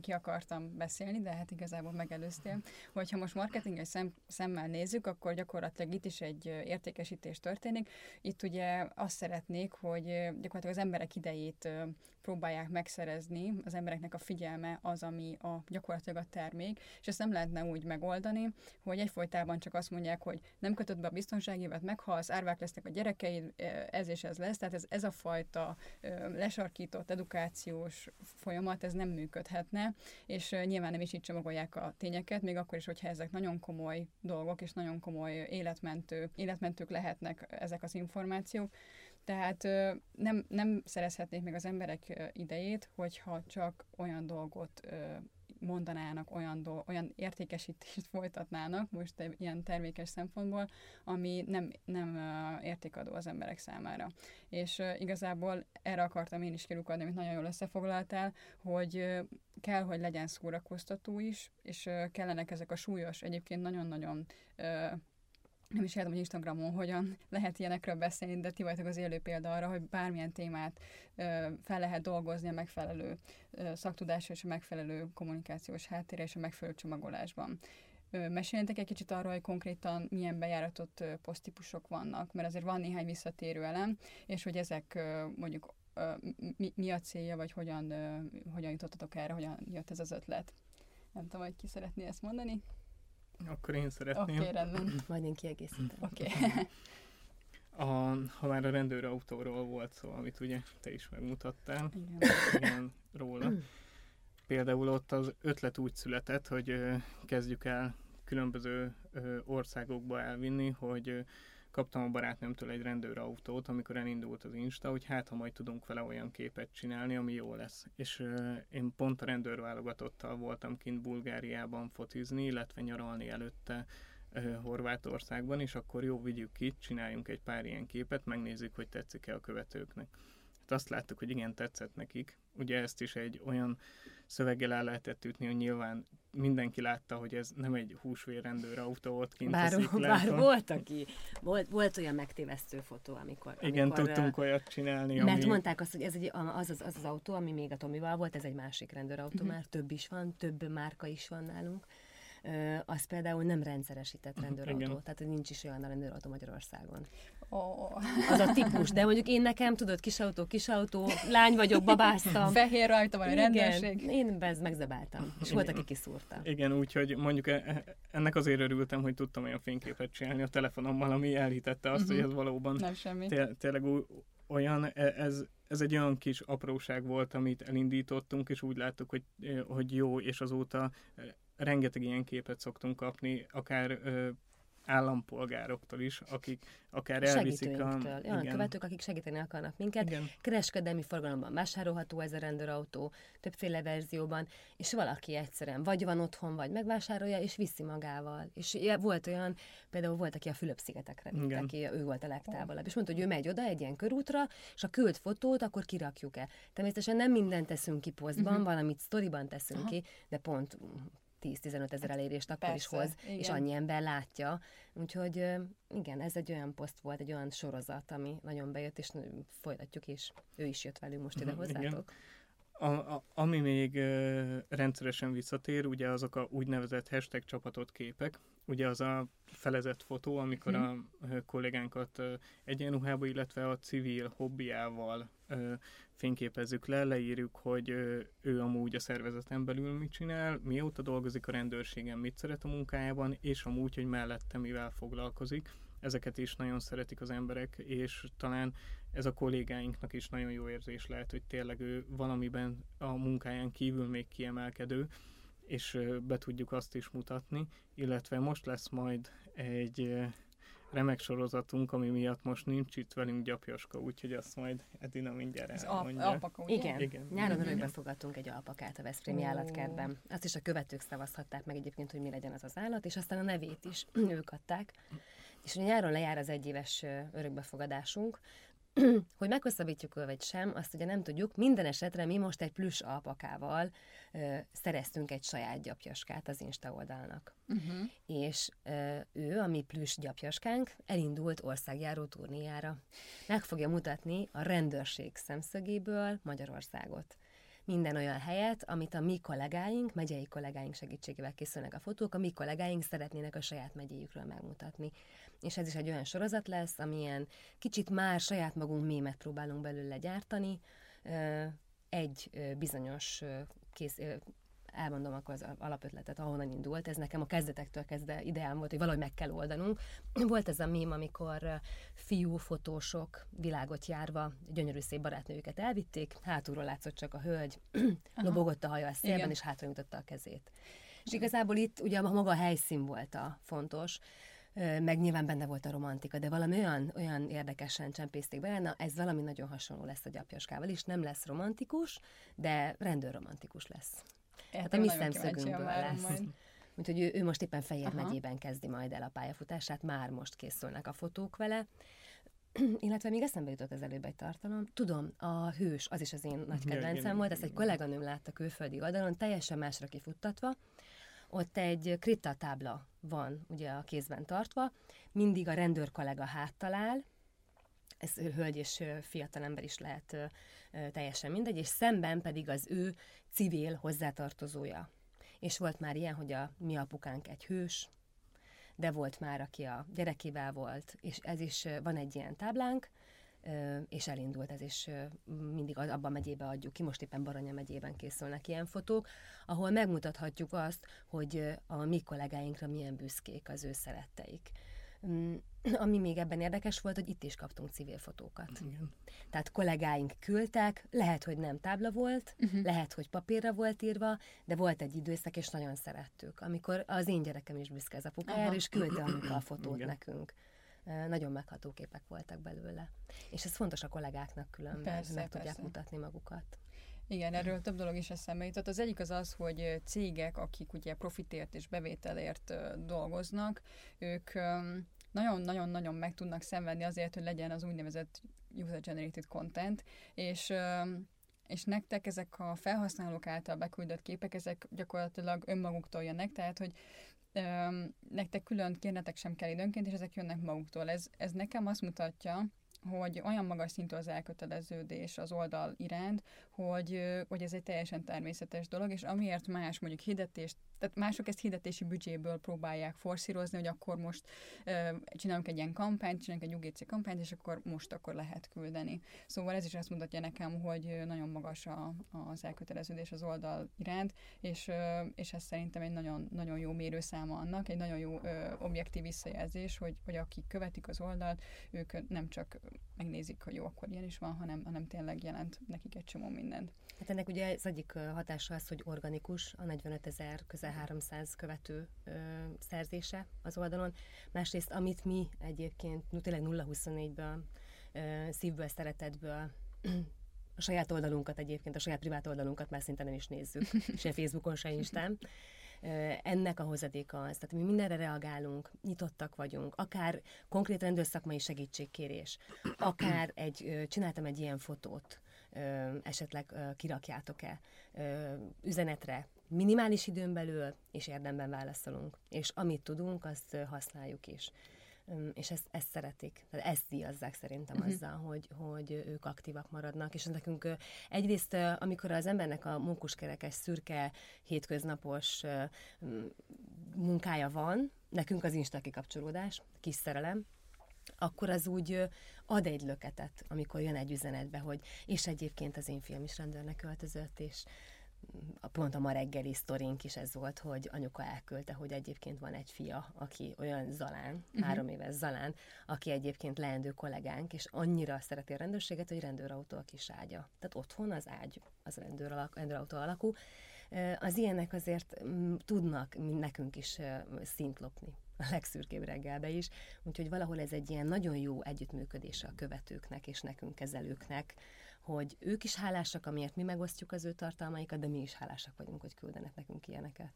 ki akartam beszélni, de hát igazából megelőztél, hogyha most marketinges szem, szemmel nézzük, akkor gyakorlatilag itt is egy értékesítés történik. Itt ugye azt szeretnék, hogy gyakorlatilag az emberek idejét próbálják megszerezni, az embereknek a figyelme az, ami a gyakorlatilag a termék, és ezt nem lehetne úgy megoldani, hogy egyfolytában csak azt mondják, hogy nem kötött be a biztonsági évet, meghalsz, árvák lesznek a gyerekeid, ez és ez lesz, tehát ez, ez a fajta lesarkított edukációs folyamat, ez nem működhetne, és nyilván nem is így csomagolják a tényeket, még akkor is, hogyha ezek nagyon komoly dolgok, és nagyon komoly életmentő, életmentők lehetnek ezek az információk, tehát nem, nem szerezhetnék meg az emberek idejét, hogyha csak olyan dolgot mondanának, olyan, do, olyan értékesítést folytatnának, most ilyen termékes szempontból, ami nem, nem értékadó az emberek számára. És igazából erre akartam én is kirukadni, amit nagyon jól összefoglaltál, hogy kell, hogy legyen szórakoztató is, és kellenek ezek a súlyos, egyébként nagyon-nagyon nem is értem, hogy Instagramon hogyan lehet ilyenekről beszélni, de ti vagytok az élő példa arra, hogy bármilyen témát fel lehet dolgozni a megfelelő ö, szaktudásra és a megfelelő kommunikációs háttérre és a megfelelő csomagolásban. Meséljetek egy kicsit arról, hogy konkrétan milyen bejáratott posztípusok vannak, mert azért van néhány visszatérő elem, és hogy ezek mondjuk mi, mi a célja, vagy hogyan, hogyan jutottatok erre, hogyan jött ez az ötlet. Nem tudom, hogy ki szeretné ezt mondani. Akkor én szeretném. Oké, okay, rendben. Majd én kiegészítem. Oké. Okay. a, ha már a rendőrautóról volt szó, amit ugye te is megmutattál, Igen. igen, róla. Például ott az ötlet úgy született, hogy ö, kezdjük el különböző ö, országokba elvinni, hogy ö, kaptam a barátnőmtől egy rendőrautót, amikor elindult az Insta, hogy hát ha majd tudunk vele olyan képet csinálni, ami jó lesz. És ö, én pont a rendőrválogatottal voltam kint Bulgáriában focizni, illetve nyaralni előtte ö, Horvátországban, és akkor jó, vigyük ki, csináljunk egy pár ilyen képet, megnézzük, hogy tetszik-e a követőknek. Hát azt láttuk, hogy igen, tetszett nekik. Ugye ezt is egy olyan szöveggel el lehetett ütni, hogy nyilván mindenki látta, hogy ez nem egy húsvérrendőr autó ott kint Bár, bár volt, aki, volt, volt olyan megtévesztő fotó, amikor... Igen, amikor, tudtunk olyat csinálni, Mert ami... mondták azt, hogy ez egy, az, az, az az autó, ami még a Tomival volt, ez egy másik rendőrautó, már több is van, több márka is van nálunk. Ö, az például nem rendszeresített rendőrautó, Igen. tehát nincs is olyan a rendőrautó Magyarországon. Oh. Az a típus, de mondjuk én nekem, tudod, kisautó, kisautó, lány vagyok, babáztam. Fehér rajta van a rendőrség. Igen, én bez megzabáltam, és volt, aki kiszúrta. Igen, úgyhogy mondjuk e- e- ennek azért örültem, hogy tudtam olyan fényképet csinálni a telefonommal, ami elhitette azt, Mhm. hogy ez valóban Nem semmi. té- tényleg olyan, e- ez, ez egy olyan kis apróság volt, amit elindítottunk, és úgy láttuk, hogy, hogy jó, és azóta rengeteg ilyen képet szoktunk kapni, akár ö, állampolgároktól is, akik akár elviszik a... Olyan követők, akik segíteni akarnak minket. Igen. Kereskedelmi forgalomban vásárolható ez a rendőrautó, többféle verzióban, és valaki egyszerűen vagy van otthon, vagy megvásárolja, és viszi magával. És volt olyan, például volt, aki a Fülöp-szigetekre Igen. aki ő volt a legtávolabb. És mondta, hogy ő megy oda egy ilyen körútra, és a küld fotót, akkor kirakjuk-e. Természetesen nem mindent teszünk ki posztban, Mhm. valamit sztoriban teszünk Aha. ki, de pont 10-15 ezer elérést akkor is persze, hoz, és igen. annyi ember látja. Úgyhogy igen, ez egy olyan poszt volt, egy olyan sorozat, ami nagyon bejött, és folytatjuk is. Ő is jött velünk most ide Mhm, hozzátok. A, a, ami még ö, rendszeresen visszatér, ugye azok a úgynevezett hashtag csapatot képek, ugye az a felezett fotó, amikor a ö, kollégánkat egyenruhába, illetve a civil hobbiával fényképezzük le, leírjuk, hogy ő amúgy a szervezeten belül mit csinál, mióta dolgozik a rendőrségen, mit szeret a munkájában, és amúgy, hogy mellette mivel foglalkozik. Ezeket is nagyon szeretik az emberek, és talán ez a kollégáinknak is nagyon jó érzés lehet, hogy tényleg ő valamiben a munkáján kívül még kiemelkedő, és be tudjuk azt is mutatni, illetve most lesz majd egy remek sorozatunk, ami miatt most nincs itt velünk Gyapjaska, úgyhogy azt majd Edina mindjárt Az alp, elmondja. alpaka, ugye? Igen. Igen. Nyáron örökbe fogadtunk egy alpakát a Veszprémi Ó. állatkertben. Azt is a követők szavazhatták meg egyébként, hogy mi legyen az az állat, és aztán a nevét is ők adták. És ugye nyáron lejár az egyéves örökbefogadásunk, hogy meghosszabbítjuk vagy sem, azt ugye nem tudjuk. Minden esetre mi most egy plusz alpakával szereztünk egy saját gyapjaskát az Insta oldalnak. Uh-huh. és ő, a mi plüss gyapjaskánk, elindult országjáró turnéjára. Meg fogja mutatni a rendőrség szemszögéből Magyarországot. Minden olyan helyet, amit a mi kollégáink, megyei kollégáink segítségével készülnek a fotók, a mi kollégáink szeretnének a saját megyéjükről megmutatni. És ez is egy olyan sorozat lesz, amilyen kicsit már saját magunk mémet próbálunk belőle gyártani, egy bizonyos kész, elmondom akkor az alapötletet, ahonnan indult. Ez nekem a kezdetektől kezdve ideám volt, hogy valahogy meg kell oldanunk. Volt ez a mém, amikor fiú fotósok világot járva gyönyörű szép barátnőjüket elvitték, hátulról látszott csak a hölgy, lobogott a haja a szélben, Igen. és hátra nyújtotta a kezét. És igazából itt ugye maga a helyszín volt a fontos, meg nyilván benne volt a romantika, de valami olyan, olyan érdekesen csempészték bele, na ez valami nagyon hasonló lesz a gyapjaskával is, nem lesz romantikus, de rendőrromantikus lesz. Hát a mi szemszögünkből lesz. Majd. Úgyhogy ő, ő most éppen Fejér Aha. megyében kezdi majd el a pályafutását, már most készülnek a fotók vele. Illetve még eszembe jutott az előbb egy tartalom. Tudom, a hős, az is az én nagy kedvencem volt, ezt egy kolléganőm látta külföldi oldalon, teljesen másra kifuttatva. Ott egy kripta tábla van ugye a kézben tartva, mindig a rendőr kollega háttal áll, ez hölgy és ö, fiatal ember is lehet teljesen mindegy, és szemben pedig az ő civil hozzátartozója. És volt már ilyen, hogy a mi apukánk egy hős, de volt már, aki a gyerekével volt, és ez is van egy ilyen táblánk, és elindult ez ö, mindig az- abban a megyébe adjuk ki, most éppen Baranya megyében készülnek ilyen fotók, ahol megmutathatjuk azt, hogy a mi kollégáinkra milyen büszkék az ő szeretteik. Mm, ami még ebben érdekes volt, hogy itt is kaptunk civil fotókat. Igen. Tehát kollégáink küldtek, lehet, hogy nem tábla volt, uh-huh. lehet, hogy papírra volt írva, de volt egy időszak, és nagyon szerettük, amikor az én gyerekem is büszke az apukájára, és küldte a fotót Igen. nekünk. Nagyon megható képek voltak belőle. És ez fontos a kollégáknak különben, persze, meg persze. tudják mutatni magukat. Igen, erről több dolog is eszembe jutott. Az egyik az az, hogy cégek, akik ugye profitért és bevételért dolgoznak, ők nagyon-nagyon-nagyon meg tudnak szenvedni azért, hogy legyen az úgynevezett user-generated content, és és nektek ezek a felhasználók által beküldött képek, ezek gyakorlatilag önmaguktól jönnek, tehát hogy nektek külön kérnetek sem kell időnként, és ezek jönnek maguktól. Ez, ez nekem azt mutatja, hogy olyan magas szintű az elköteleződés az oldal iránt, hogy, hogy ez egy teljesen természetes dolog, és amiért más mondjuk hirdetést tehát mások ezt hirdetési büdzséből próbálják forszírozni, hogy akkor most uh, csinálunk egy ilyen kampányt, csinálunk egy UGC kampányt, és akkor most akkor lehet küldeni. Szóval ez is azt mutatja nekem, hogy nagyon magas a, az elköteleződés az oldal iránt, és, uh, és ez szerintem egy nagyon, nagyon jó mérőszáma annak, egy nagyon jó uh, objektív visszajelzés, hogy, hogy akik követik az oldalt, ők nem csak megnézik, hogy jó, akkor ilyen is van, hanem, hanem tényleg jelent nekik egy csomó mindent. Hát ennek ugye az egyik hatása az, hogy organikus, a 45 ezer, közel 300 követő ö, szerzése az oldalon. Másrészt, amit mi egyébként tényleg 0-24-ből, szívből, szeretetből a saját oldalunkat egyébként, a saját privát oldalunkat már szinte nem is nézzük, se Facebookon, se Instán. Ennek a hozadéka az, tehát mi mindenre reagálunk, nyitottak vagyunk, akár konkrét rendőrszakmai segítségkérés, akár egy, csináltam egy ilyen fotót, esetleg kirakjátok-e üzenetre, minimális időn belül, és érdemben válaszolunk. És amit tudunk, azt használjuk is. És ezt, ezt szeretik. Tehát ezt díjazzák szerintem uh-huh. azzal, hogy, hogy ők aktívak maradnak. És nekünk egyrészt, amikor az embernek a munkuskerekes, szürke, hétköznapos munkája van, nekünk az Insta kikapcsolódás, kis szerelem, akkor az úgy ad egy löketet, amikor jön egy üzenetbe, hogy és egyébként az én fiam is rendőrnek öltözött, és a pont a ma reggeli sztorink is ez volt, hogy anyuka elküldte, hogy egyébként van egy fia, aki olyan Zalán, uh-huh. három éves Zalán, aki egyébként leendő kollégánk, és annyira szereti a rendőrséget, hogy rendőrautó a kis ágya. Tehát otthon az ágy, az rendőr alak, rendőrautó alakú. Az ilyenek azért tudnak nekünk is szint lopni a legszürkébb reggelbe is, úgyhogy valahol ez egy ilyen nagyon jó együttműködés a követőknek és nekünk kezelőknek, hogy ők is hálásak, amiért mi megosztjuk az ő tartalmaikat, de mi is hálásak vagyunk, hogy küldenek nekünk ilyeneket.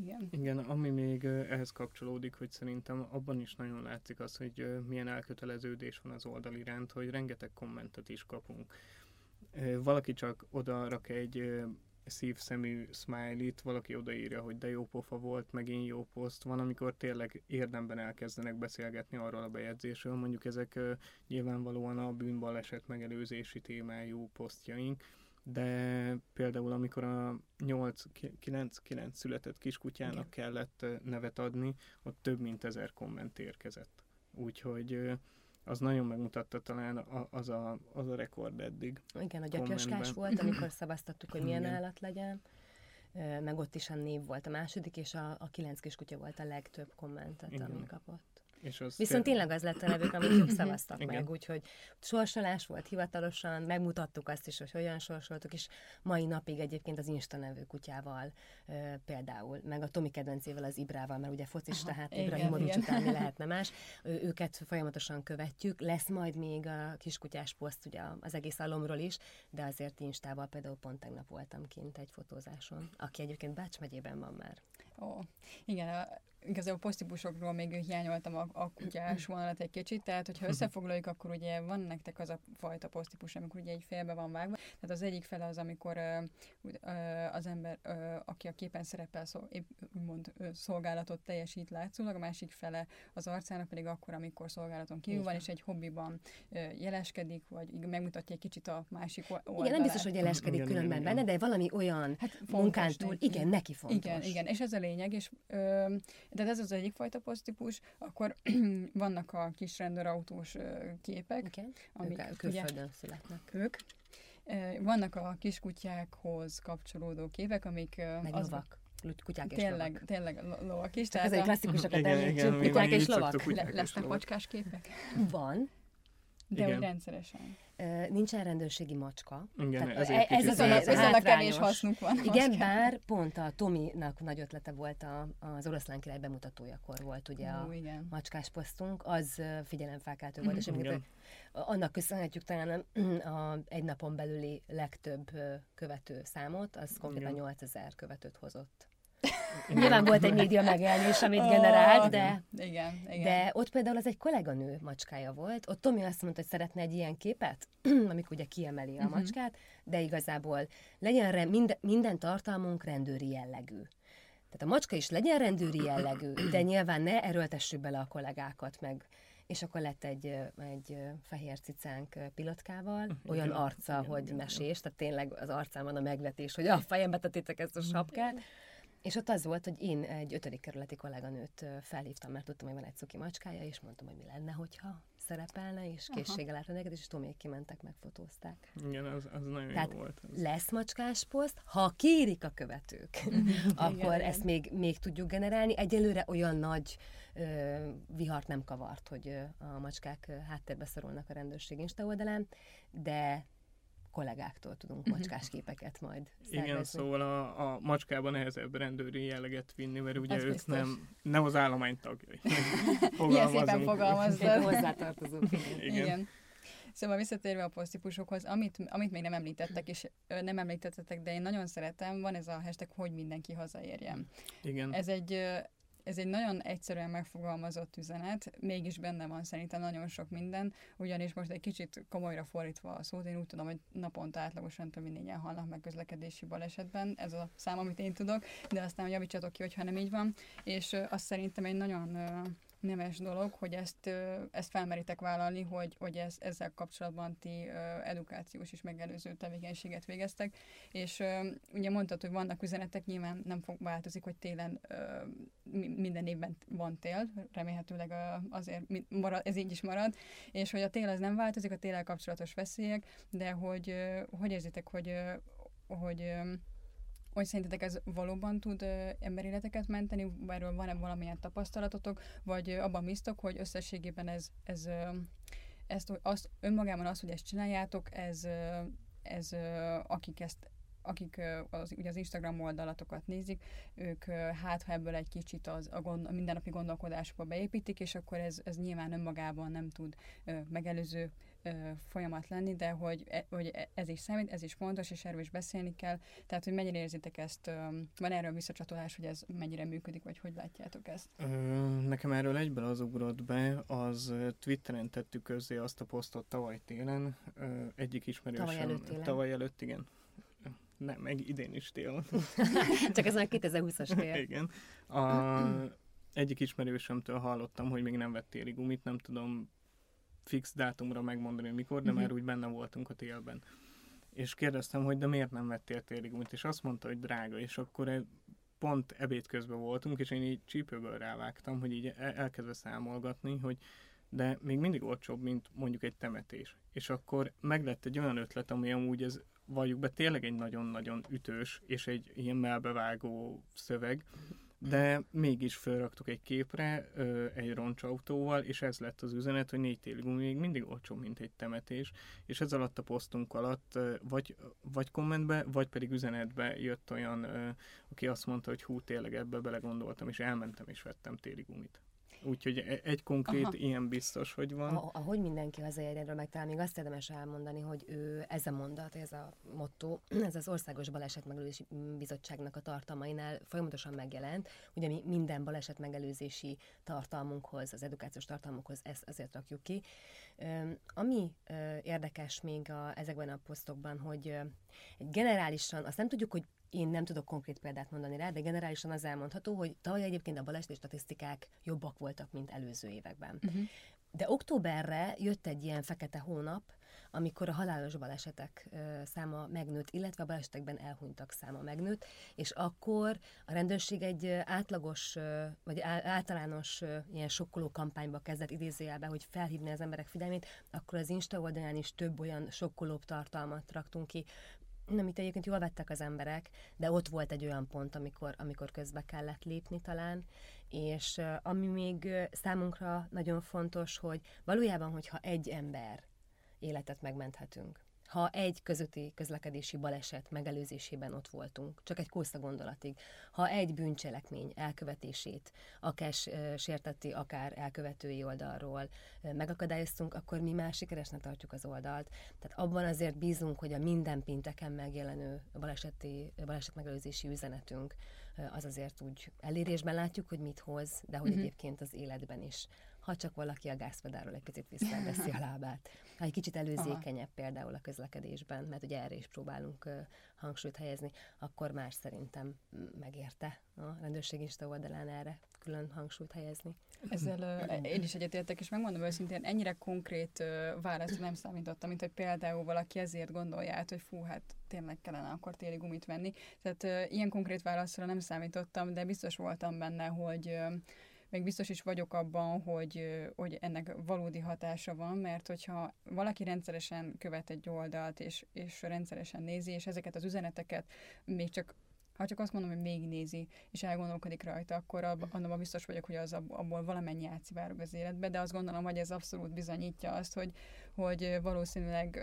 Igen. Igen, ami még ehhez kapcsolódik, hogy szerintem abban is nagyon látszik az, hogy milyen elköteleződés van az oldal iránt, hogy rengeteg kommentet is kapunk. Valaki csak oda rak egy szívszemű smiley-t, valaki odaírja, hogy de jó pofa volt, megint jó poszt. Van, amikor tényleg érdemben elkezdenek beszélgetni arról a bejegyzésről, mondjuk ezek nyilvánvalóan a bűnbaleset megelőzési témájú posztjaink, de például amikor a 8-9 született kiskutyának Igen. kellett nevet adni, ott több mint ezer komment érkezett. Úgyhogy az nagyon megmutatta talán az a, az a rekord eddig. Igen, a gyapjaskás volt, amikor szavaztattuk, hogy milyen Igen. állat legyen meg ott is a név volt a második, és a, a kilenc kiskutya volt a legtöbb kommentet, Igen. ami kapott. És az Viszont tényleg az lett a nevük, amit ők szavaztak Igen. meg, úgyhogy sorsolás volt hivatalosan, megmutattuk azt is, hogy hogyan sorsoltuk, és mai napig egyébként az Insta nevű kutyával e, például, meg a Tomi kedvencével, az Ibrával, mert ugye focis, Aha, tehát Ibrahimovics után mi lehetne más, őket folyamatosan követjük, lesz majd még a kiskutyás poszt ugye az egész alomról is, de azért Instával például pont tegnap voltam kint egy fotózáson, aki egyébként Bács megyében van már. Ó, igen, a, igazából posztípusokról még hiányoltam a, a kutyás vonalat egy kicsit, tehát hogyha összefoglaljuk, akkor ugye van nektek az a fajta posztípus, amikor ugye egy félbe van vágva, tehát az egyik fele az, amikor uh, az ember, uh, aki a képen szerepel, szó, épp, úgymond uh, szolgálatot teljesít látszólag, a másik fele az arcának pedig akkor, amikor szolgálaton kívül van, és egy hobbiban uh, jeleskedik, vagy megmutatja egy kicsit a másik oldalát. Igen, nem biztos, hogy jeleskedik igen, különben igen, benne, de valami olyan hát munkán túl, igen, neki fontos. Igen, igen, és ez a lényeg, és uh, de ez az egyik fajta posztípus, akkor vannak a kis rendőrautós képek. Okay. Amik ők külföldön születnek. Ők. Vannak a kiskutyákhoz kapcsolódó képek, amik... Meg az, lovak. kutyák és Tényleg, lovak. tényleg lo- lovak is. Csak tehát ezért a- klasszikusokat Igen, igen, említsük, kutyák és lovak. kutyák Le- és lesznek lovak. macskás képek? Van, De Igen. úgy rendszeresen. Nincsen rendőrségi macska. Igen, Tehát ezért ez az a- nehezebb. Viszont a kevés hasznuk van. Igen, macskák. bár pont a Tominak nagy ötlete volt a, az oroszlán király bemutatójakor volt ugye a Ó, igen. macskás posztunk, az figyelemfelkeltő volt, és Igen. amiket annak köszönhetjük talán a, a egy napon belüli legtöbb követő számot, az konkrétan Igen. 8000 követőt hozott. Nyilván volt egy média megjelenés, amit generált, de, Igen, igen. de ott például az egy kolléganő macskája volt. Ott Tomi azt mondta, hogy szeretne egy ilyen képet, amikor ugye kiemeli a Mhm. macskát, de igazából legyen re, minden, minden tartalmunk rendőri jellegű. Tehát a macska is legyen rendőri jellegű, de nyilván ne erőltessük bele a kollégákat, meg és akkor lett egy, egy fehér cicánk pilotkával, olyan Igen, arca, hogy mesés, tehát tényleg az arcán van a megvetés, hogy a fejembe tettétek ezt a sapkát. És ott az volt, hogy én egy ötödik kerületi kolléganőt felhívtam, mert tudtam, hogy van egy cuki macskája, és mondtam, hogy mi lenne, hogyha szerepelne, és készséggel állt rendelkezni, és Tomék kimentek, megfotózták. Igen, az, az nagyon Tehát jó volt. Az. Lesz macskás poszt, ha kérik a követők, akkor Igen, ezt még, még tudjuk generálni. Egyelőre olyan nagy ö, vihart nem kavart, hogy ö, a macskák háttérbe szorulnak a rendőrség Insta oldalán, de kollégáktól tudunk macskás képeket majd Igen, szervezni. szóval a, a macskában nehezebb rendőri jelleget vinni, mert ugye Ez ők biztos. nem, nem az állomány tagjai. Ilyen szépen. Szépen hozzátartozunk. igen. Igen. Igen. Igen. Szóval visszatérve a poszttípusokhoz, amit, amit még nem említettek, és nem említettetek, de én nagyon szeretem, van ez a hashtag, hogy mindenki hazaérjen. Igen. Ez egy, ez egy nagyon egyszerűen megfogalmazott üzenet, mégis benne van szerintem nagyon sok minden, ugyanis most egy kicsit komolyra fordítva a szót, én úgy tudom, hogy naponta átlagosan több mint négyen halnak meg közlekedési balesetben, ez a szám, amit én tudok, de aztán javítsatok ki, hogyha nem így van, és azt szerintem egy nagyon nemes dolog, hogy ezt, ezt felmeritek vállalni, hogy, hogy ez, ezzel kapcsolatban ti edukációs és megelőző tevékenységet végeztek, és ugye mondtad, hogy vannak üzenetek, nyilván nem fog változik, hogy télen minden évben van tél, remélhetőleg azért marad, ez így is marad, és hogy a tél az nem változik, a téllel kapcsolatos veszélyek, de hogy hogy érzitek, hogy, hogy hogy szerintetek ez valóban tud ö, emberéleteket menteni, erről van-e valamilyen tapasztalatotok, vagy ö, abban bíztok, hogy összességében ez, ez, ö, ezt, azt, önmagában az, hogy ezt csináljátok, ez, ö, ez ö, akik ezt akik az, ugye az Instagram oldalatokat nézik, ők hát, ha ebből egy kicsit az, a, gond, a mindennapi gondolkodásba beépítik, és akkor ez, ez nyilván önmagában nem tud megelőző folyamat lenni, de hogy, e, hogy e- ez is számít, ez is fontos, és erről is beszélni kell. Tehát, hogy mennyire érzitek ezt, van erről visszacsatolás, hogy ez mennyire működik, vagy hogy látjátok ezt? Nekem erről egyből az ugrott be, az Twitteren tettük közzé azt a posztot tavaly télen, egyik ismerősöm. Tavaly előtt télen. Tavaly előtt, igen. Nem, meg idén is tél. Csak ez a 2020-as tél. igen. A, egyik ismerősömtől hallottam, hogy még nem vett téli gumit, nem tudom fix dátumra megmondani, hogy mikor, de Mhm. már úgy benne voltunk a télben. És kérdeztem, hogy de miért nem vettél téli gumit, és azt mondta, hogy drága, és akkor e- pont ebéd közben voltunk, és én így csípőből rávágtam, hogy így el- elkezdve számolgatni, hogy de még mindig olcsóbb, mint mondjuk egy temetés. És akkor meglett egy olyan ötlet, ami amúgy ez valljuk be tényleg egy nagyon-nagyon ütős, és egy ilyen melbevágó szöveg, de mégis felraktuk egy képre ö, egy roncsautóval, és ez lett az üzenet, hogy négy téli gumi még mindig olcsóbb, mint egy temetés, és ez alatt a posztunk alatt ö, vagy, vagy kommentbe, vagy pedig üzenetbe jött olyan, ö, aki azt mondta, hogy hú, tényleg ebbe belegondoltam, és elmentem és vettem téli gumit. Úgyhogy e- egy konkrét Aha. ilyen biztos, hogy van. A- Ahogy mindenki hazaérjenről, meg talán még azt érdemes elmondani, hogy ő, ez a mondat, ez a motto, ez az Országos Baleset Megelőzési Bizottságnak a tartalmainál folyamatosan megjelent. Ugye mi minden baleset megelőzési tartalmunkhoz, az edukációs tartalmunkhoz ezt azért rakjuk ki. Ami érdekes még a, ezekben a posztokban, hogy egy generálisan, azt nem tudjuk, hogy én nem tudok konkrét példát mondani rá, de generálisan az elmondható, hogy tavaly egyébként a baleseti statisztikák jobbak voltak, mint előző években. Uh-huh. De októberre jött egy ilyen fekete hónap, amikor a halálos balesetek száma megnőtt, illetve a balesetekben elhunytak száma megnőtt, és akkor a rendőrség egy átlagos, vagy általános ilyen sokkoló kampányba kezdett idézőjelbe, hogy felhívni az emberek figyelmét, akkor az Insta oldalán is több olyan sokkolóbb tartalmat raktunk ki, amit egyébként jól vettek az emberek, de ott volt egy olyan pont, amikor, amikor közbe kellett lépni talán, és ami még számunkra nagyon fontos, hogy valójában, hogyha egy ember életet megmenthetünk, ha egy közötti közlekedési baleset megelőzésében ott voltunk, csak egy kósza gondolatig, ha egy bűncselekmény elkövetését, akár sértetti, akár elkövetői oldalról megakadályoztunk, akkor mi már sikeresnek tartjuk az oldalt. Tehát abban azért bízunk, hogy a minden pinteken megjelenő baleseti, baleset megelőzési üzenetünk az azért úgy elérésben látjuk, hogy mit hoz, de hogy uh-huh. egyébként az életben is ha csak valaki a gázpedáról egy picit visszaveszi a lábát. Ha egy kicsit előzékenyebb Aha. például a közlekedésben, mert ugye erre is próbálunk hangsúlyt helyezni, akkor már szerintem megérte a rendőrségista oldalán erre külön hangsúlyt helyezni. Ezzel uh, én is egyetértek, és megmondom őszintén, ennyire konkrét uh, választ nem számítottam, mint hogy például valaki ezért gondolja át, hogy fú, hát tényleg kellene akkor téli gumit venni. Tehát uh, ilyen konkrét válaszra nem számítottam, de biztos voltam benne, hogy meg biztos is vagyok abban, hogy, hogy ennek valódi hatása van, mert hogyha valaki rendszeresen követ egy oldalt, és, és rendszeresen nézi, és ezeket az üzeneteket még csak ha csak azt mondom, hogy nézi, és elgondolkodik rajta, akkor abban biztos vagyok, hogy az abból valamennyi átszivárog az életbe, de azt gondolom, hogy ez abszolút bizonyítja azt, hogy, hogy valószínűleg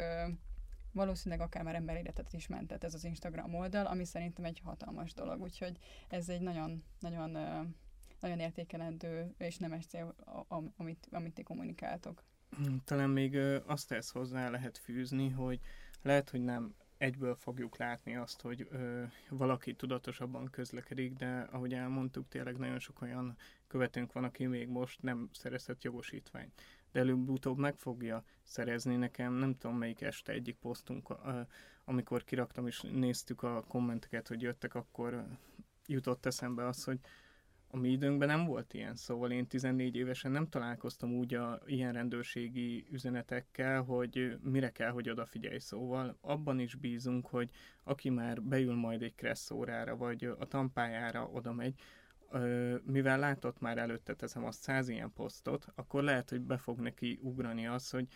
valószínűleg akár már emberéletet is mentett ez az Instagram oldal, ami szerintem egy hatalmas dolog, úgyhogy ez egy nagyon, nagyon nagyon értékelendő és nemes cél, amit, amit ti kommunikáltok. Hmm, talán még azt ezt hozzá lehet fűzni, hogy lehet, hogy nem egyből fogjuk látni azt, hogy ö, valaki tudatosabban közlekedik, de ahogy elmondtuk, tényleg nagyon sok olyan követőnk van, aki még most nem szerezett jogosítványt. De előbb-utóbb meg fogja szerezni nekem, nem tudom melyik este egyik posztunk, ö, amikor kiraktam és néztük a kommenteket, hogy jöttek, akkor jutott eszembe az, hogy a mi időnkben nem volt ilyen, szóval én 14 évesen nem találkoztam úgy a ilyen rendőrségi üzenetekkel, hogy mire kell, hogy odafigyelj. Szóval abban is bízunk, hogy aki már beül majd egy kresszórára, vagy a tampájára oda megy, mivel látott már előtte teszem azt száz ilyen posztot, akkor lehet, hogy be fog neki ugrani az, hogy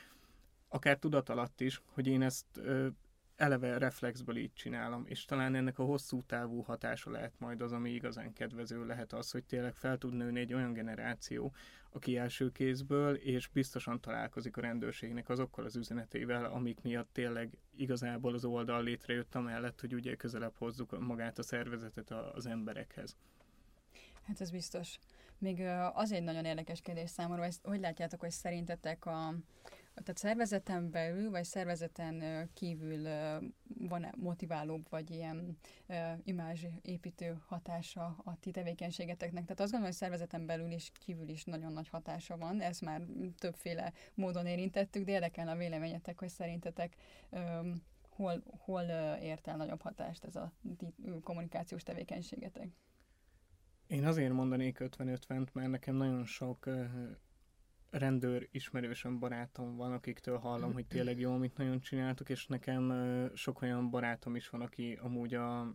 akár tudat alatt is, hogy én ezt eleve reflexből így csinálom, és talán ennek a hosszú távú hatása lehet majd az, ami igazán kedvező lehet az, hogy tényleg fel tud nőni egy olyan generáció, aki első kézből, és biztosan találkozik a rendőrségnek azokkal az üzenetével, amik miatt tényleg igazából az oldal létrejött amellett, hogy ugye közelebb hozzuk magát a szervezetet az emberekhez. Hát ez biztos. Még az egy nagyon érdekes kérdés számomra, hogy látjátok, hogy szerintetek a, tehát szervezeten belül, vagy szervezeten kívül van-e motiválóbb, vagy ilyen építő hatása a ti tevékenységeteknek? Tehát azt gondolom, hogy szervezeten belül is, kívül is nagyon nagy hatása van. Ezt már többféle módon érintettük, de érdekelne a véleményetek, hogy szerintetek hol, hol ért el nagyobb hatást ez a kommunikációs tevékenységetek? Én azért mondanék 50-50-t, mert nekem nagyon sok rendőr ismerősöm, barátom van, akiktől hallom, hogy tényleg jó, amit nagyon csináltuk, és nekem sok olyan barátom is van, aki amúgy a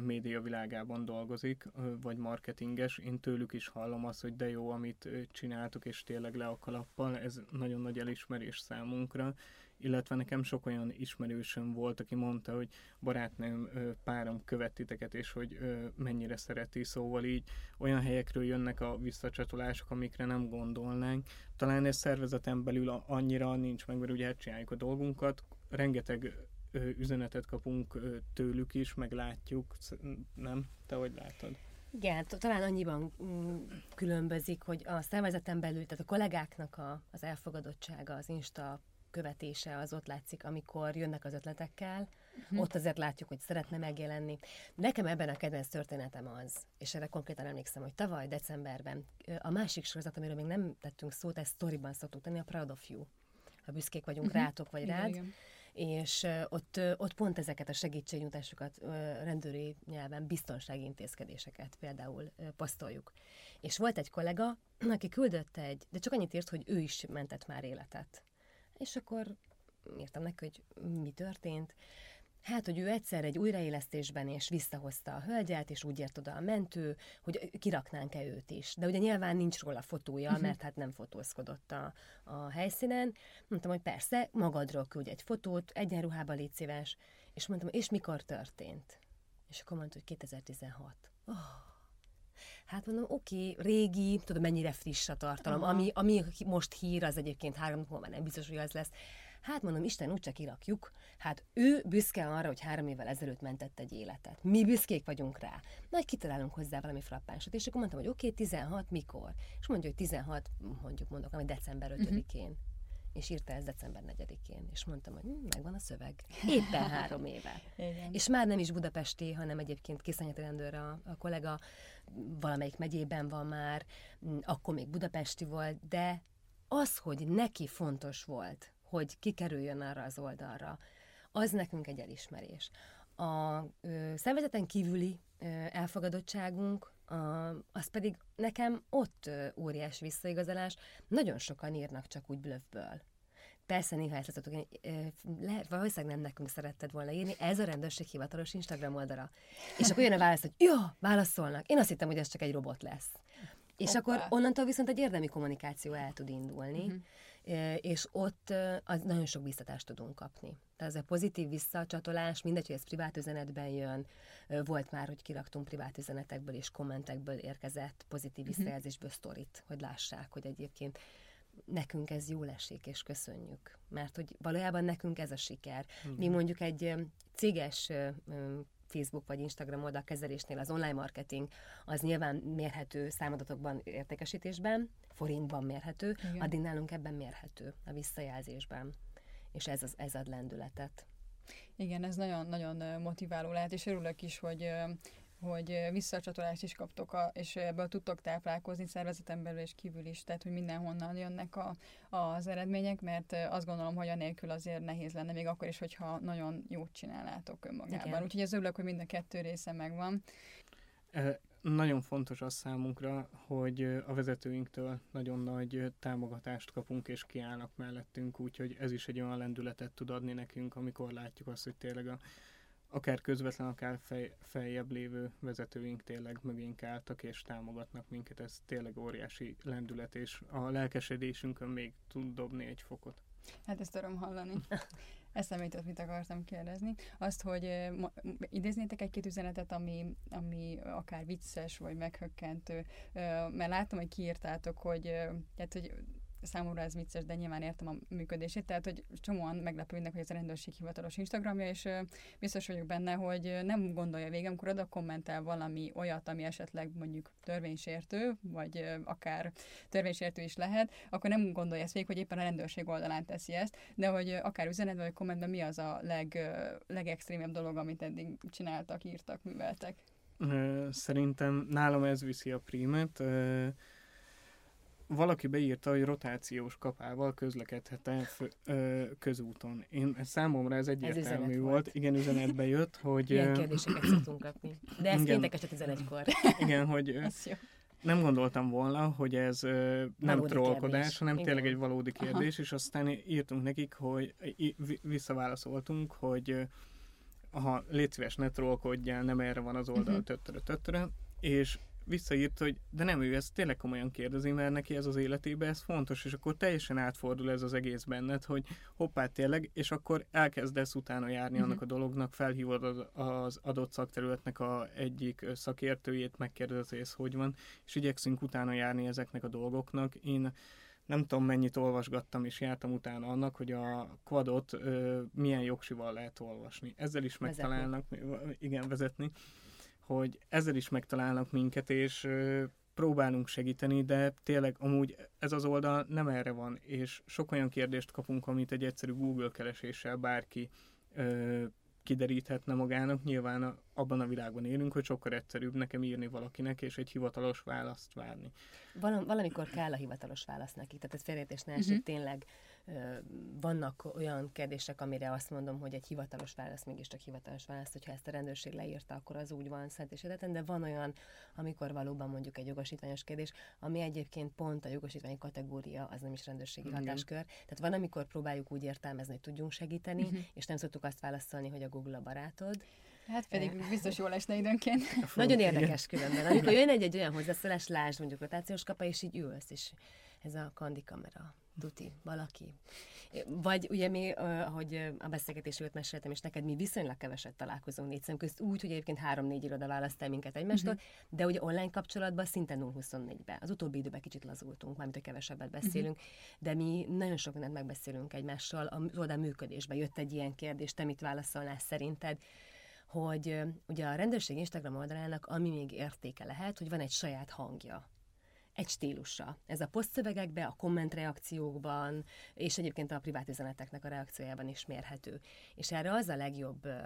média világában dolgozik, vagy marketinges, én tőlük is hallom azt, hogy de jó, amit csináltuk, és tényleg le a kalappal, ez nagyon nagy elismerés számunkra, illetve nekem sok olyan ismerősöm volt, aki mondta, hogy barátnőm párom követiteket, és hogy mennyire szereti, szóval így olyan helyekről jönnek a visszacsatolások, amikre nem gondolnánk. Talán ez szervezeten belül annyira nincs meg, mert ugye csináljuk a dolgunkat, rengeteg üzenetet kapunk tőlük is, meg látjuk, nem? Te hogy látod? Igen, talán annyiban mm, különbözik, hogy a szervezeten belül, tehát a kollégáknak a, az elfogadottsága, az Insta követése az ott látszik, amikor jönnek az ötletekkel, uh-huh. ott azért látjuk, hogy szeretne megjelenni. Nekem ebben a kedvenc történetem az, és erre konkrétan emlékszem, hogy tavaly decemberben a másik sorozat, amiről még nem tettünk szót, ezt sztoriban szoktuk tenni, a Proud of You. Ha büszkék vagyunk uh-huh. rátok vagy igen, rád. Igen és ott, ott pont ezeket a segítségnyújtásokat rendőri nyelven biztonsági intézkedéseket például posztoljuk. És volt egy kollega, aki küldött egy, de csak annyit írt, hogy ő is mentett már életet. És akkor írtam neki, hogy mi történt. Hát, hogy ő egyszer egy újraélesztésben és visszahozta a hölgyet, és úgy ért oda a mentő, hogy kiraknánk-e őt is. De ugye nyilván nincs róla fotója, uh-huh. mert hát nem fotózkodott a, a helyszínen. Mondtam, hogy persze, magadról küldj egy fotót, egyenruhába légy szíves, És mondtam, és mikor történt? És akkor mondta, hogy 2016. Oh. Hát mondom, oké, régi, tudom, mennyire friss a tartalom. Ami, ami most hír, az egyébként három nap múlva nem biztos, hogy az lesz. Hát mondom, Isten úgy csak kirakjuk. Hát ő büszke arra, hogy három évvel ezelőtt mentett egy életet. Mi büszkék vagyunk rá. Nagy kitalálunk hozzá valami frappánsot. És akkor mondtam, hogy oké, okay, 16, mikor? És mondja, hogy 16, mondjuk mondok, ami december 5-én. Uh-huh és írta ez december 4-én, és mondtam, hogy hm, megvan a szöveg. Éppen három éve. Igen. És már nem is budapesti, hanem egyébként Kiszanyati rendőr a, a kollega, valamelyik megyében van már, hm, akkor még budapesti volt, de az, hogy neki fontos volt, hogy kikerüljön arra az oldalra, az nekünk egy elismerés. A ö, szervezeten kívüli ö, elfogadottságunk, az pedig nekem ott óriás visszaigazolás. Nagyon sokan írnak csak úgy blöffből. Persze néha ezt láthatok, lehet, valószínűleg nem nekünk szeretted volna írni, ez a rendőrség hivatalos Instagram oldala. És akkor jön a válasz, hogy jó, válaszolnak. Én azt hittem, hogy ez csak egy robot lesz. És Hoppá. akkor onnantól viszont egy érdemi kommunikáció el tud indulni. Uh-huh és ott az nagyon sok biztatást tudunk kapni. Tehát ez a pozitív visszacsatolás, mindegy, hogy ez privát üzenetben jön, volt már, hogy kiraktunk privát üzenetekből és kommentekből érkezett pozitív mhm. visszajelzésből sztorit, hogy lássák, hogy egyébként nekünk ez jól esik, és köszönjük. Mert hogy valójában nekünk ez a siker. Mi mondjuk egy céges Facebook vagy Instagram oldal kezelésnél az online marketing az nyilván mérhető számadatokban, értékesítésben, forintban mérhető, Igen. addig nálunk ebben mérhető a visszajelzésben. És ez, az, ez ad lendületet. Igen, ez nagyon-nagyon motiváló lehet, és örülök is, hogy hogy visszacsatolást is kaptok, a, és ebből tudtok táplálkozni szervezeten belül és kívül is, tehát hogy mindenhonnan jönnek a, az eredmények, mert azt gondolom, hogy anélkül azért nehéz lenne, még akkor is, hogyha nagyon jót csinálnátok önmagában. Igen. Úgyhogy az örülök, hogy mind a kettő része megvan. E, nagyon fontos az számunkra, hogy a vezetőinktől nagyon nagy támogatást kapunk, és kiállnak mellettünk, úgyhogy ez is egy olyan lendületet tud adni nekünk, amikor látjuk azt, hogy tényleg a akár közvetlen, akár fej, feljebb lévő vezetőink tényleg mögénk álltak és támogatnak minket. Ez tényleg óriási lendület, és a lelkesedésünkön még tud dobni egy fokot. Hát ezt öröm hallani. Eszembe jutott, mit akartam kérdezni. Azt, hogy ma, idéznétek egy-két üzenetet, ami, ami akár vicces, vagy meghökkentő, mert látom, hogy kiírtátok, hogy, tehát, hogy számomra ez vicces, de nyilván értem a működését, tehát hogy csomóan meglepődnek, hogy ez a rendőrség hivatalos Instagramja, és biztos vagyok benne, hogy nem gondolja végig, amikor oda kommentel valami olyat, ami esetleg mondjuk törvénysértő, vagy akár törvénysértő is lehet, akkor nem gondolja ezt végig, hogy éppen a rendőrség oldalán teszi ezt, de hogy akár üzenetben vagy kommentben mi az a leg, legextrémebb dolog, amit eddig csináltak, írtak, műveltek? Szerintem nálam ez viszi a prímet valaki beírta, hogy rotációs kapával közlekedhet-e közúton. Én számomra ez egyértelmű ez volt. volt. Igen, üzenetbe jött, hogy... Ilyen kérdéseket szoktunk kapni. De ez péntek este 11-kor. Igen, hogy nem gondoltam volna, hogy ez nem valódi trollkodás, kérdés. hanem Igen. tényleg egy valódi kérdés, Aha. és aztán írtunk nekik, hogy visszaválaszoltunk, hogy ha légy szíves, ne trollkodjál, nem erre van az oldal, uh-huh. töttöre, töttöre, és visszaírt, hogy de nem ő ezt tényleg komolyan kérdezi, mert neki ez az életében ez fontos, és akkor teljesen átfordul ez az egész benned, hogy hoppá tényleg, és akkor elkezdesz utána járni uh-huh. annak a dolognak, felhívod az, adott szakterületnek a egyik szakértőjét, megkérdezed, hogy ez hogy van, és igyekszünk utána járni ezeknek a dolgoknak. Én nem tudom mennyit olvasgattam, és jártam utána annak, hogy a quadot ö, milyen jogsival lehet olvasni. Ezzel is megtalálnak, vezetni. igen, vezetni hogy ezzel is megtalálnak minket, és próbálunk segíteni, de tényleg amúgy ez az oldal nem erre van, és sok olyan kérdést kapunk, amit egy egyszerű Google kereséssel bárki ö, kideríthetne magának. Nyilván a, abban a világban élünk, hogy sokkal egyszerűbb nekem írni valakinek, és egy hivatalos választ várni. Val- valamikor kell a hivatalos válasz neki, tehát ez félreértés ne esik, uh-huh. tényleg vannak olyan kérdések, amire azt mondom, hogy egy hivatalos válasz mégiscsak hivatalos válasz, hogyha ezt a rendőrség leírta, akkor az úgy van szent és edeten, de van olyan, amikor valóban mondjuk egy jogosítványos kérdés, ami egyébként pont a jogosítványi kategória, az nem is rendőrségi Igen. hatáskör. Tehát van, amikor próbáljuk úgy értelmezni, hogy tudjunk segíteni, uh-huh. és nem szoktuk azt válaszolni, hogy a Google a barátod. Hát pedig biztos jól esne időnként. Nagyon érdekes különben. Amikor jön egy, egy olyan hozzászólás, lásd mondjuk rotációs kapa, és így ülsz, és ez a kandi kamera tuti, valaki. Vagy ugye mi, ahogy a beszélgetés előtt meséltem, és neked mi viszonylag keveset találkozunk négy szem közt, úgy, hogy egyébként három-négy iroda választ el minket egymástól, uh-huh. de ugye online kapcsolatban szinte 0-24-be. Az utóbbi időben kicsit lazultunk, mármint, hogy kevesebbet beszélünk, uh-huh. de mi nagyon sok mindent megbeszélünk egymással. A oldal működésbe jött egy ilyen kérdés, te mit válaszolnál szerinted? hogy ugye a rendőrség Instagram oldalának ami még értéke lehet, hogy van egy saját hangja egy stílusa. Ez a posztszövegekben, a kommentreakciókban, és egyébként a privát üzeneteknek a reakciójában is mérhető. És erre az a legjobb ö,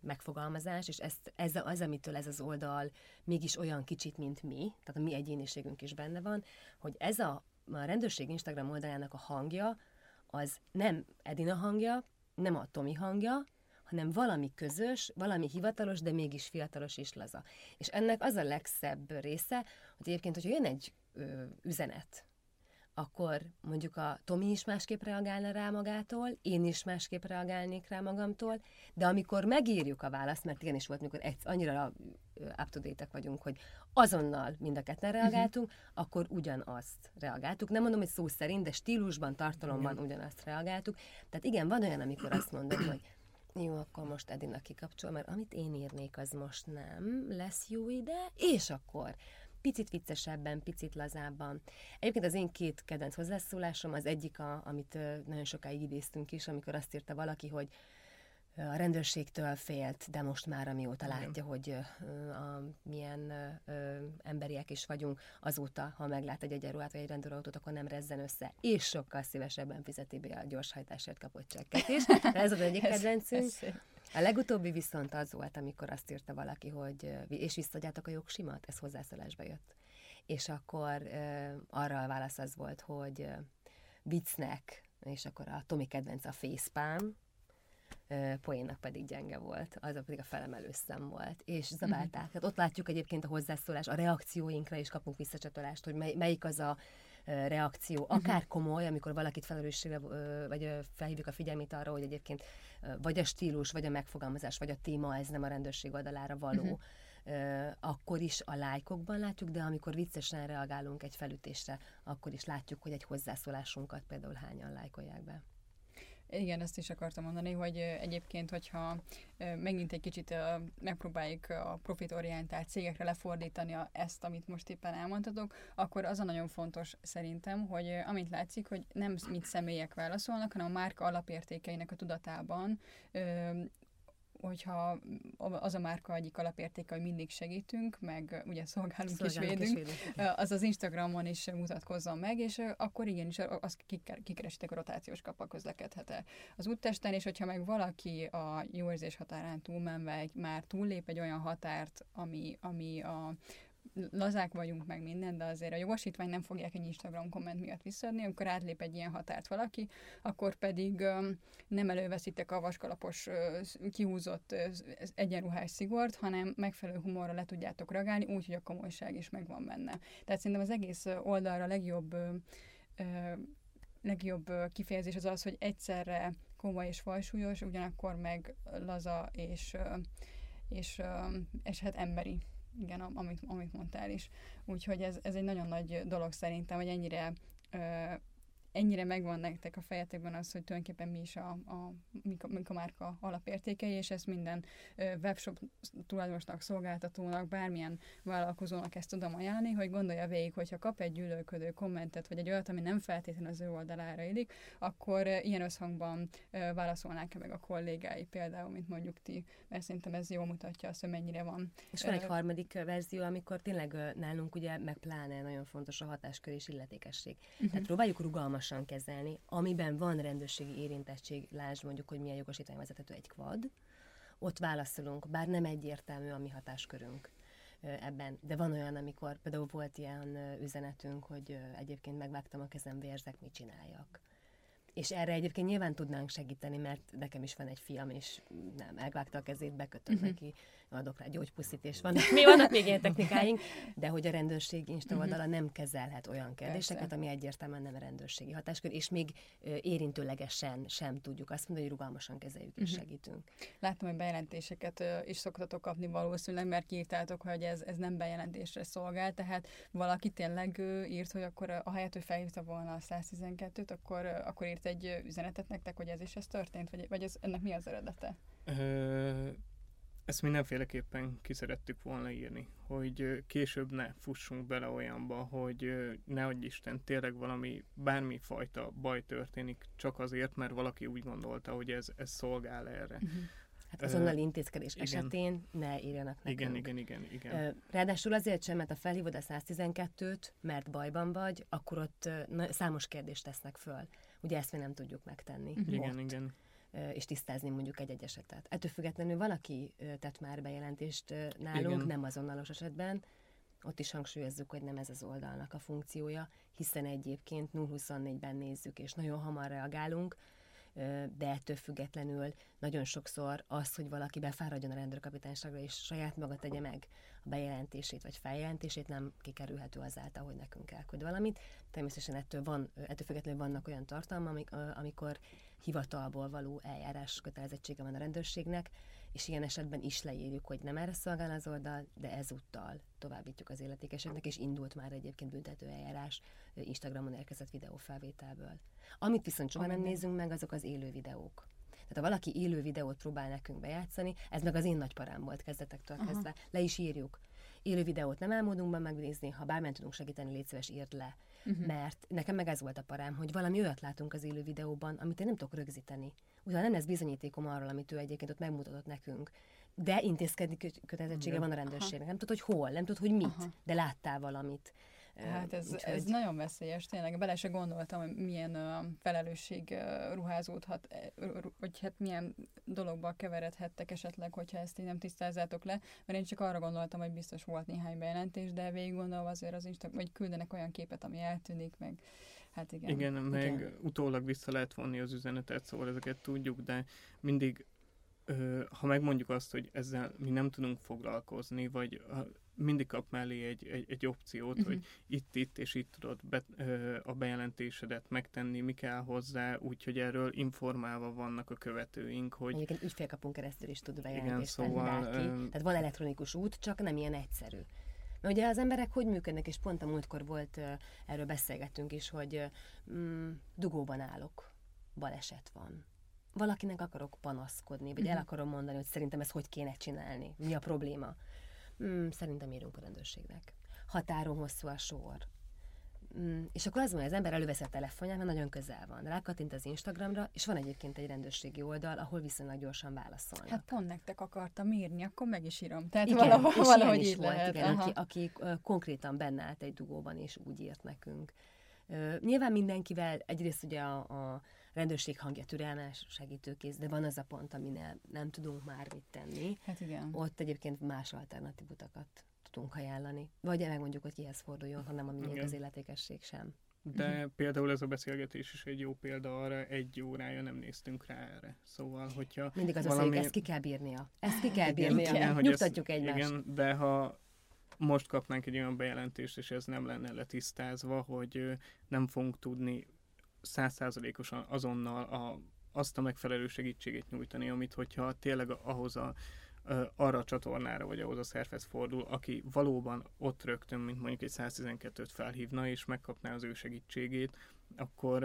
megfogalmazás, és ezt, ez az, amitől ez az oldal mégis olyan kicsit, mint mi, tehát a mi egyéniségünk is benne van, hogy ez a, a rendőrség Instagram oldalának a hangja, az nem Edina hangja, nem a Tomi hangja, hanem valami közös, valami hivatalos, de mégis fiatalos és laza. És ennek az a legszebb része, hogy egyébként, hogyha jön egy ö, üzenet, akkor mondjuk a Tomi is másképp reagálna rá magától, én is másképp reagálnék rá magamtól, de amikor megírjuk a választ, mert igenis volt, amikor egy, annyira up to date vagyunk, hogy azonnal mind a ketten reagáltunk, uh-huh. akkor ugyanazt reagáltuk. Nem mondom, hogy szó szerint, de stílusban, tartalomban ugyanazt reagáltuk. Tehát igen, van olyan, amikor azt mondom, hogy jó, akkor most Edina kikapcsol, mert amit én írnék, az most nem lesz jó ide, és akkor picit viccesebben, picit lazábban. Egyébként az én két kedvenc hozzászólásom, az egyik, a, amit nagyon sokáig idéztünk is, amikor azt írta valaki, hogy a rendőrségtől félt, de most már amióta Igen. látja, hogy a, milyen ö, emberiek is vagyunk, azóta, ha meglát egy egyenruhát vagy egy rendőrautót, akkor nem rezzen össze, és sokkal szívesebben fizeti be a gyorshajtásért kapott csekket is. Ez az egyik kedvencünk. A legutóbbi viszont az volt, amikor azt írta valaki, hogy és visszadjátok a jogsimat, ez hozzászólásba jött. És akkor ö, arra a válasz az volt, hogy viccnek, és akkor a Tomi kedvenc a facepalm, poénnak pedig gyenge volt, az pedig a felemelő szem volt, és zabálták. Mm-hmm. Tehát ott látjuk egyébként a hozzászólás, a reakcióinkra is kapunk visszacsatolást, hogy mely, melyik az a reakció, mhm. akár komoly, amikor valakit felelősségre, vagy felhívjuk a figyelmét arra, hogy egyébként vagy a stílus, vagy a megfogalmazás, vagy a téma, ez nem a rendőrség oldalára való, uh-huh. akkor is a lájkokban látjuk, de amikor viccesen reagálunk egy felütésre, akkor is látjuk, hogy egy hozzászólásunkat például hányan lájkolják be. Igen, ezt is akartam mondani, hogy egyébként, hogyha megint egy kicsit megpróbáljuk a profitorientált cégekre lefordítani ezt, amit most éppen elmondhatok, akkor az a nagyon fontos szerintem, hogy amit látszik, hogy nem mit személyek válaszolnak, hanem a márka alapértékeinek a tudatában hogyha az a márka egyik alapértéke, hogy mindig segítünk, meg ugye szolgálunk, szolgálunk és védünk, és védünk, az az Instagramon is mutatkozzon meg, és akkor igenis azt kikeresitek a rotációs kapa közlekedhet -e az úttesten, és hogyha meg valaki a jó érzés határán túlmenve már túllép egy olyan határt, ami, ami a lazák vagyunk meg minden, de azért a jogosítvány nem fogják egy Instagram komment miatt visszaadni, amikor átlép egy ilyen határt valaki, akkor pedig nem előveszitek a vaskalapos, kihúzott uh, egyenruhás szigort, hanem megfelelő humorra le tudjátok reagálni, úgy, hogy a komolyság is megvan benne. Tehát szerintem az egész oldalra legjobb legjobb kifejezés az az, hogy egyszerre komoly és fajsúlyos, ugyanakkor meg laza és, és, és hát emberi igen, amit, amit mondtál is. Úgyhogy ez, ez egy nagyon nagy dolog szerintem, hogy ennyire ennyire megvan nektek a fejetekben az, hogy tulajdonképpen mi is a, a, mik, a, mik a márka alapértékei, és ezt minden webshop tulajdonosnak, szolgáltatónak, bármilyen vállalkozónak ezt tudom ajánlani, hogy gondolja végig, hogyha kap egy gyűlölködő kommentet, vagy egy olyat, ami nem feltétlenül az ő oldalára illik, akkor ilyen összhangban válaszolnák-e meg a kollégái például, mint mondjuk ti, mert szerintem ez jól mutatja azt, hogy mennyire van. És van egy harmadik verzió, amikor tényleg nálunk ugye, meg pláne nagyon fontos a hatáskör és illetékesség. Uh-huh. Tehát próbáljuk rugalmas rugalmasan kezelni, amiben van rendőrségi érintettség, lásd mondjuk, hogy milyen jogosítvány vezethető egy kvad, ott válaszolunk, bár nem egyértelmű a mi hatáskörünk ebben. De van olyan, amikor például volt ilyen üzenetünk, hogy egyébként megvágtam a kezem, vérzek, mit csináljak. És erre egyébként nyilván tudnánk segíteni, mert nekem is van egy fiam, és nem, elvágta a kezét, bekötött uh-huh. neki, adok rá gyógypuszit, és vannak, mi vannak még ilyen technikáink, de hogy a rendőrség Insta mhm. oldala nem kezelhet olyan kérdéseket, Persze. ami egyértelműen nem a rendőrségi hatáskör, és még érintőlegesen sem tudjuk azt mondani, hogy rugalmasan kezeljük és uh-huh. segítünk. Látom, hogy bejelentéseket is szoktatok kapni valószínűleg, mert kiírtátok, hogy ez, ez nem bejelentésre szolgál, tehát valaki tényleg írt, hogy akkor a helyet, hogy felhívta volna a 112-t, akkor, akkor írt egy üzenetet nektek, hogy ez is ez történt, vagy, vagy ez, ennek mi az eredete? Ö, ezt mindenféleképpen ki szerettük volna írni, hogy később ne fussunk bele olyanba, hogy ne adj Isten, tényleg valami, bármi fajta baj történik, csak azért, mert valaki úgy gondolta, hogy ez, ez szolgál erre. Uh-huh. Hát azonnal intézkedés igen. esetén ne írjanak nekünk. Igen, igen, igen, igen. Ráadásul azért sem, mert a felhívod a 112-t, mert bajban vagy, akkor ott számos kérdést tesznek föl. Ugye ezt mi nem tudjuk megtenni. Uh-huh. Igen, igen és tisztázni mondjuk egy-egy esetet. Ettől függetlenül valaki tett már bejelentést nálunk, Igen. nem azonnalos esetben, ott is hangsúlyozzuk, hogy nem ez az oldalnak a funkciója, hiszen egyébként 0-24-ben nézzük, és nagyon hamar reagálunk, de ettől függetlenül nagyon sokszor az, hogy valaki befáradjon a rendőrkapitányságra, és saját maga tegye meg bejelentését vagy feljelentését, nem kikerülhető azáltal, hogy nekünk elküld valamit. Természetesen ettől, van, ettől függetlenül vannak olyan tartalmak, amikor hivatalból való eljárás kötelezettsége van a rendőrségnek, és ilyen esetben is leírjuk, hogy nem erre szolgál az oldal, de ezúttal továbbítjuk az illetékeseknek, és indult már egyébként büntető eljárás Instagramon érkezett videófelvételből. Amit viszont soha nem nézünk meg, azok az élő videók. Tehát ha valaki élő videót próbál nekünk bejátszani, ez meg az én nagyparám volt kezdetektől Aha. kezdve, le is írjuk. Élő videót nem álmodunk megnézni, ha bármilyen tudunk segíteni, légy szíves, írd le uh-huh. mert nekem meg ez volt a parám, hogy valami olyat látunk az élő videóban, amit én nem tudok rögzíteni. Utána nem lesz bizonyítékom arról, amit ő egyébként ott megmutatott nekünk. De intézkedni kötelezettsége van a rendőrségnek. Nem tudod, hogy hol, nem tudod, hogy mit, Aha. de láttál valamit. Hát ez, Úgyhogy... ez nagyon veszélyes, tényleg. Bele se gondoltam, hogy milyen uh, felelősség uh, ruházódhat, uh, hogy hát milyen dologba keveredhettek esetleg, hogyha ezt így nem tisztázzátok le, mert én csak arra gondoltam, hogy biztos volt néhány bejelentés, de végig gondolva azért az Insta, vagy küldenek olyan képet, ami eltűnik, meg hát igen. Igen, meg igen. utólag vissza lehet vonni az üzenetet, szóval ezeket tudjuk, de mindig ha megmondjuk azt, hogy ezzel mi nem tudunk foglalkozni, vagy mindig kap mellé egy, egy, egy opciót, uh-huh. hogy itt-itt és itt tudod be, a bejelentésedet megtenni, mi kell hozzá, úgyhogy erről informálva vannak a követőink, hogy... Egyébként ügyfélkapunk keresztül is tud bejelentést igen, szóval, bárki. Tehát van elektronikus út, csak nem ilyen egyszerű. Mert ugye az emberek hogy működnek, és pont a múltkor volt, erről beszélgettünk is, hogy mm, dugóban állok, baleset van. Valakinek akarok panaszkodni, vagy el akarom mondani, hogy szerintem ezt hogy kéne csinálni, mi a probléma Mm, szerintem írunk a rendőrségnek. Határon hosszú a sor. Mm, és akkor az van, hogy az ember elővesz a telefonját, mert nagyon közel van. Rákattint az Instagramra, és van egyébként egy rendőrségi oldal, ahol viszonylag gyorsan válaszolnak. Hát pont nektek akartam írni, akkor meg is írom. Tehát igen, valahol, valahogy is volt, lehet. Igen, aki, aki konkrétan benne állt egy dugóban, és úgy írt nekünk. Nyilván mindenkivel, egyrészt ugye a, a rendőrség hangja türelmes, segítőkész, de van az a pont, aminél nem tudunk már mit tenni. Hát igen. Ott egyébként más alternatív utakat tudunk ajánlani. Vagy megmondjuk, hogy kihez forduljon, ha nem a miénk az illetékesség sem. De uh-huh. például ez a beszélgetés is egy jó példa arra, egy órája nem néztünk rá erre. Szóval, hogyha Mindig az valami... a szék, ezt ki kell bírnia. Ezt ki kell bírnia. Igen, Nyugtatjuk ezt, egymást. Igen, de ha most kapnánk egy olyan bejelentést, és ez nem lenne letisztázva, hogy nem fogunk tudni százszázalékosan azonnal a, azt a megfelelő segítséget nyújtani, amit hogyha tényleg ahhoz a, arra a csatornára, vagy ahhoz a szervez fordul, aki valóban ott rögtön, mint mondjuk egy 112-t felhívna, és megkapná az ő segítségét, akkor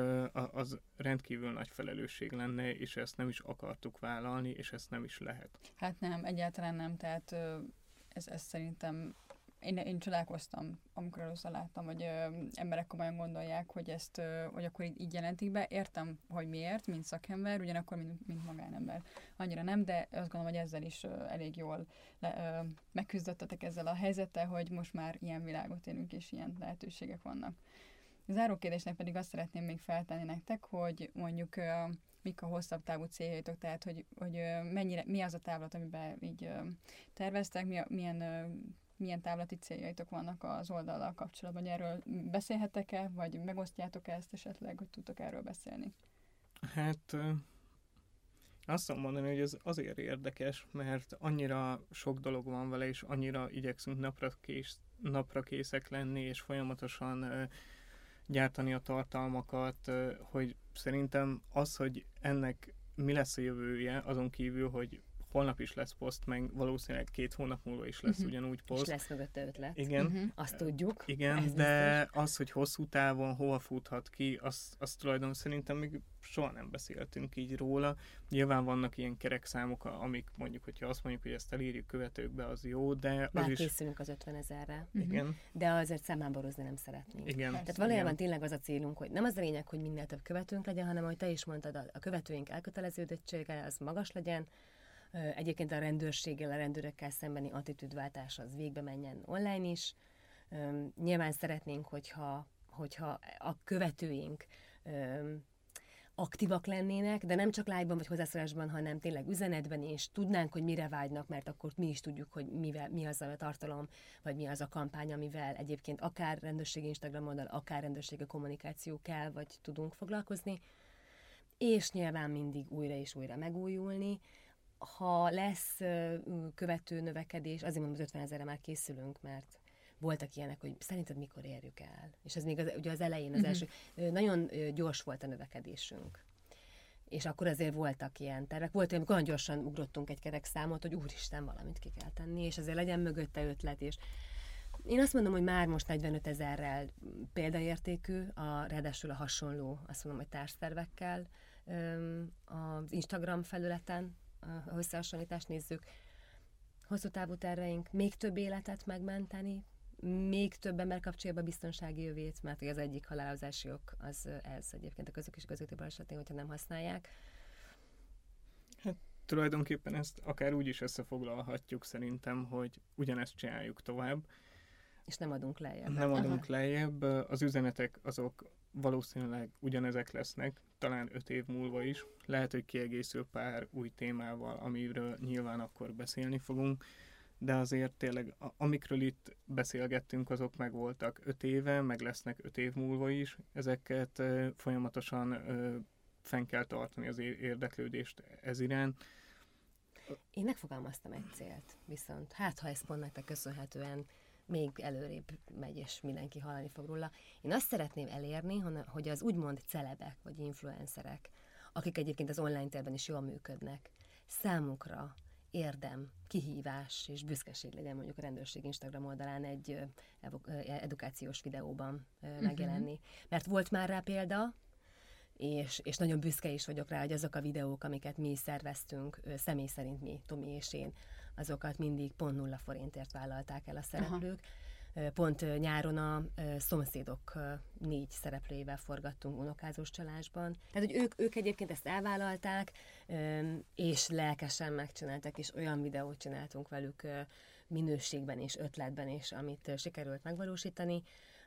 az rendkívül nagy felelősség lenne, és ezt nem is akartuk vállalni, és ezt nem is lehet. Hát nem, egyáltalán nem, tehát ez, ez szerintem én, én csodálkoztam, amikor először láttam, hogy ö, emberek komolyan gondolják, hogy ezt, ö, hogy akkor így, így jelentik be. Értem, hogy miért, mint szakember, ugyanakkor, mint, mint magánember. Annyira nem, de azt gondolom, hogy ezzel is ö, elég jól le, ö, megküzdöttetek ezzel a helyzettel, hogy most már ilyen világot élünk, és ilyen lehetőségek vannak. Záró kérdésnek pedig azt szeretném még feltenni nektek, hogy mondjuk ö, mik a hosszabb távú céljaitok, tehát hogy, hogy mennyire, mi az a távlat, amiben így terveztek, mi a, milyen milyen távlati céljaitok vannak az oldallal kapcsolatban, erről beszélhetek-e, vagy megosztjátok ezt esetleg, hogy tudtok erről beszélni? Hát azt tudom mondani, hogy ez azért érdekes, mert annyira sok dolog van vele, és annyira igyekszünk napra, kés, napra készek lenni, és folyamatosan gyártani a tartalmakat, hogy szerintem az, hogy ennek mi lesz a jövője, azon kívül, hogy holnap is lesz poszt, meg valószínűleg két hónap múlva is lesz uh-huh. ugyanúgy poszt. És lesz mögötte ötlet. Igen. Uh-huh. Azt tudjuk. Igen, de biztos. az, hogy hosszú távon hova futhat ki, azt, azt tulajdon szerintem még soha nem beszéltünk így róla. Nyilván vannak ilyen kerekszámok, amik mondjuk, hogyha azt mondjuk, hogy ezt elírjuk követőkbe, az jó, de az Már is... készülünk az 50 ezerre. Igen. De azért számánborozni nem szeretnénk. Igen. Tehát valójában igen. tényleg az a célunk, hogy nem az a lényeg, hogy minél több követőnk legyen, hanem, hogy te is mondtad, a követőink elköteleződöttsége az magas legyen, Egyébként a rendőrséggel, a rendőrökkel szembeni attitűdváltás az végbe menjen online is. Nyilván szeretnénk, hogyha, hogyha a követőink aktívak lennének, de nem csak live-ban vagy hozzászólásban, hanem tényleg üzenetben is tudnánk, hogy mire vágynak, mert akkor mi is tudjuk, hogy mivel, mi az a tartalom, vagy mi az a kampány, amivel egyébként akár rendőrségi Instagram oldal, akár rendőrségi kommunikáció kell, vagy tudunk foglalkozni, és nyilván mindig újra és újra megújulni, ha lesz követő növekedés, azért mondom, az 50 ezerre már készülünk, mert voltak ilyenek, hogy szerinted mikor érjük el? És ez még az, ugye az elején, az uh-huh. első, nagyon gyors volt a növekedésünk. És akkor azért voltak ilyen tervek. Volt, amikor olyan gyorsan ugrottunk egy kerek számot, hogy úristen, valamit ki kell tenni, és azért legyen mögötte ötlet, és én azt mondom, hogy már most 45 ezerrel példaértékű, a, ráadásul a hasonló, azt mondom, hogy társszervekkel az Instagram felületen, a összehasonlítást nézzük, hosszú távú terveink, még több életet megmenteni, még több ember kapcsolja a biztonsági jövét, mert az egyik halálozási ok az ez egyébként a közök és közötti balesetén, hogyha nem használják. Hát tulajdonképpen ezt akár úgy is összefoglalhatjuk szerintem, hogy ugyanezt csináljuk tovább. És nem adunk lejjebb. Nem adunk Aha. lejjebb. Az üzenetek azok valószínűleg ugyanezek lesznek, talán öt év múlva is. Lehet, hogy kiegészül pár új témával, amiről nyilván akkor beszélni fogunk, de azért tényleg, amikről itt beszélgettünk, azok meg voltak öt éve, meg lesznek öt év múlva is. Ezeket folyamatosan fenn kell tartani az érdeklődést ez iránt. Én megfogalmaztam egy célt, viszont hát ha ez pont nektek köszönhetően még előrébb megy, és mindenki hallani fog róla. Én azt szeretném elérni, hogy az úgymond celebek, vagy influencerek, akik egyébként az online térben is jól működnek, számukra érdem, kihívás és büszkeség legyen mondjuk a rendőrség Instagram oldalán egy edukációs videóban uh-huh. megjelenni. Mert volt már rá példa, és, és nagyon büszke is vagyok rá, hogy azok a videók, amiket mi szerveztünk, személy szerint mi, Tomi és én, azokat mindig pont nulla forintért vállalták el a szereplők. Aha. Pont nyáron a szomszédok négy szereplőjével forgattunk unokázós csalásban. Tehát, hogy ők, ők egyébként ezt elvállalták, és lelkesen megcsináltak, és olyan videót csináltunk velük minőségben és ötletben is, amit sikerült megvalósítani,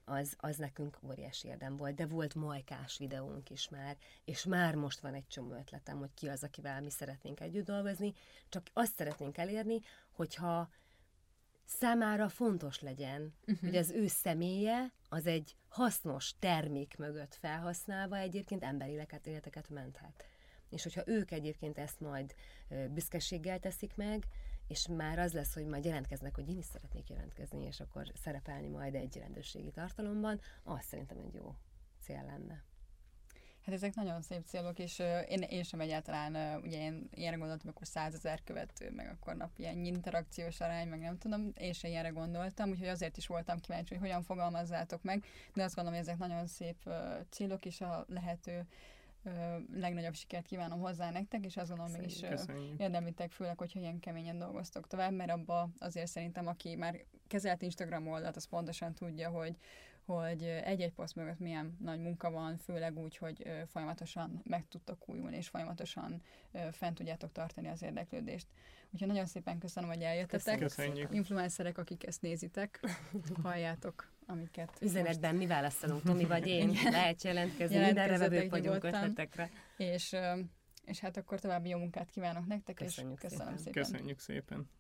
az, az nekünk óriási érdem volt, de volt majkás videónk is már, és már most van egy csomó ötletem, hogy ki az, akivel mi szeretnénk együtt dolgozni, csak azt szeretnénk elérni, hogyha számára fontos legyen, uh-huh. hogy az ő személye az egy hasznos termék mögött felhasználva egyébként emberi életeket menthet. És hogyha ők egyébként ezt majd büszkeséggel teszik meg, és már az lesz, hogy majd jelentkeznek, hogy én is szeretnék jelentkezni, és akkor szerepelni majd egy rendőrségi tartalomban, az szerintem egy jó cél lenne. Hát ezek nagyon szép célok, és én, én sem egyáltalán, uh, ugye én ilyenre gondoltam, akkor százezer követő, meg akkor nap ilyen interakciós arány, meg nem tudom, én sem ilyenre gondoltam, úgyhogy azért is voltam kíváncsi, hogy hogyan fogalmazzátok meg, de azt gondolom, hogy ezek nagyon szép célok, és a lehető legnagyobb sikert kívánom hozzá nektek, és azt gondolom, mégis érdemlitek, főleg, hogyha ilyen keményen dolgoztok tovább, mert abba azért szerintem, aki már kezelt Instagram oldalt, az pontosan tudja, hogy, hogy egy-egy poszt mögött milyen nagy munka van, főleg úgy, hogy folyamatosan meg tudtok újulni, és folyamatosan fent tudjátok tartani az érdeklődést. Úgyhogy nagyon szépen köszönöm, hogy eljöttetek. Köszönjük. Influencerek, akik ezt nézitek, halljátok amiket... Üzenetben most... mi választanunk, Tomi vagy én, lehet jelentkezni, mindenre vevők vagyunk ötletekre. És, és hát akkor további jó munkát kívánok nektek, Köszönjük és köszönöm szépen. szépen. Köszönjük szépen.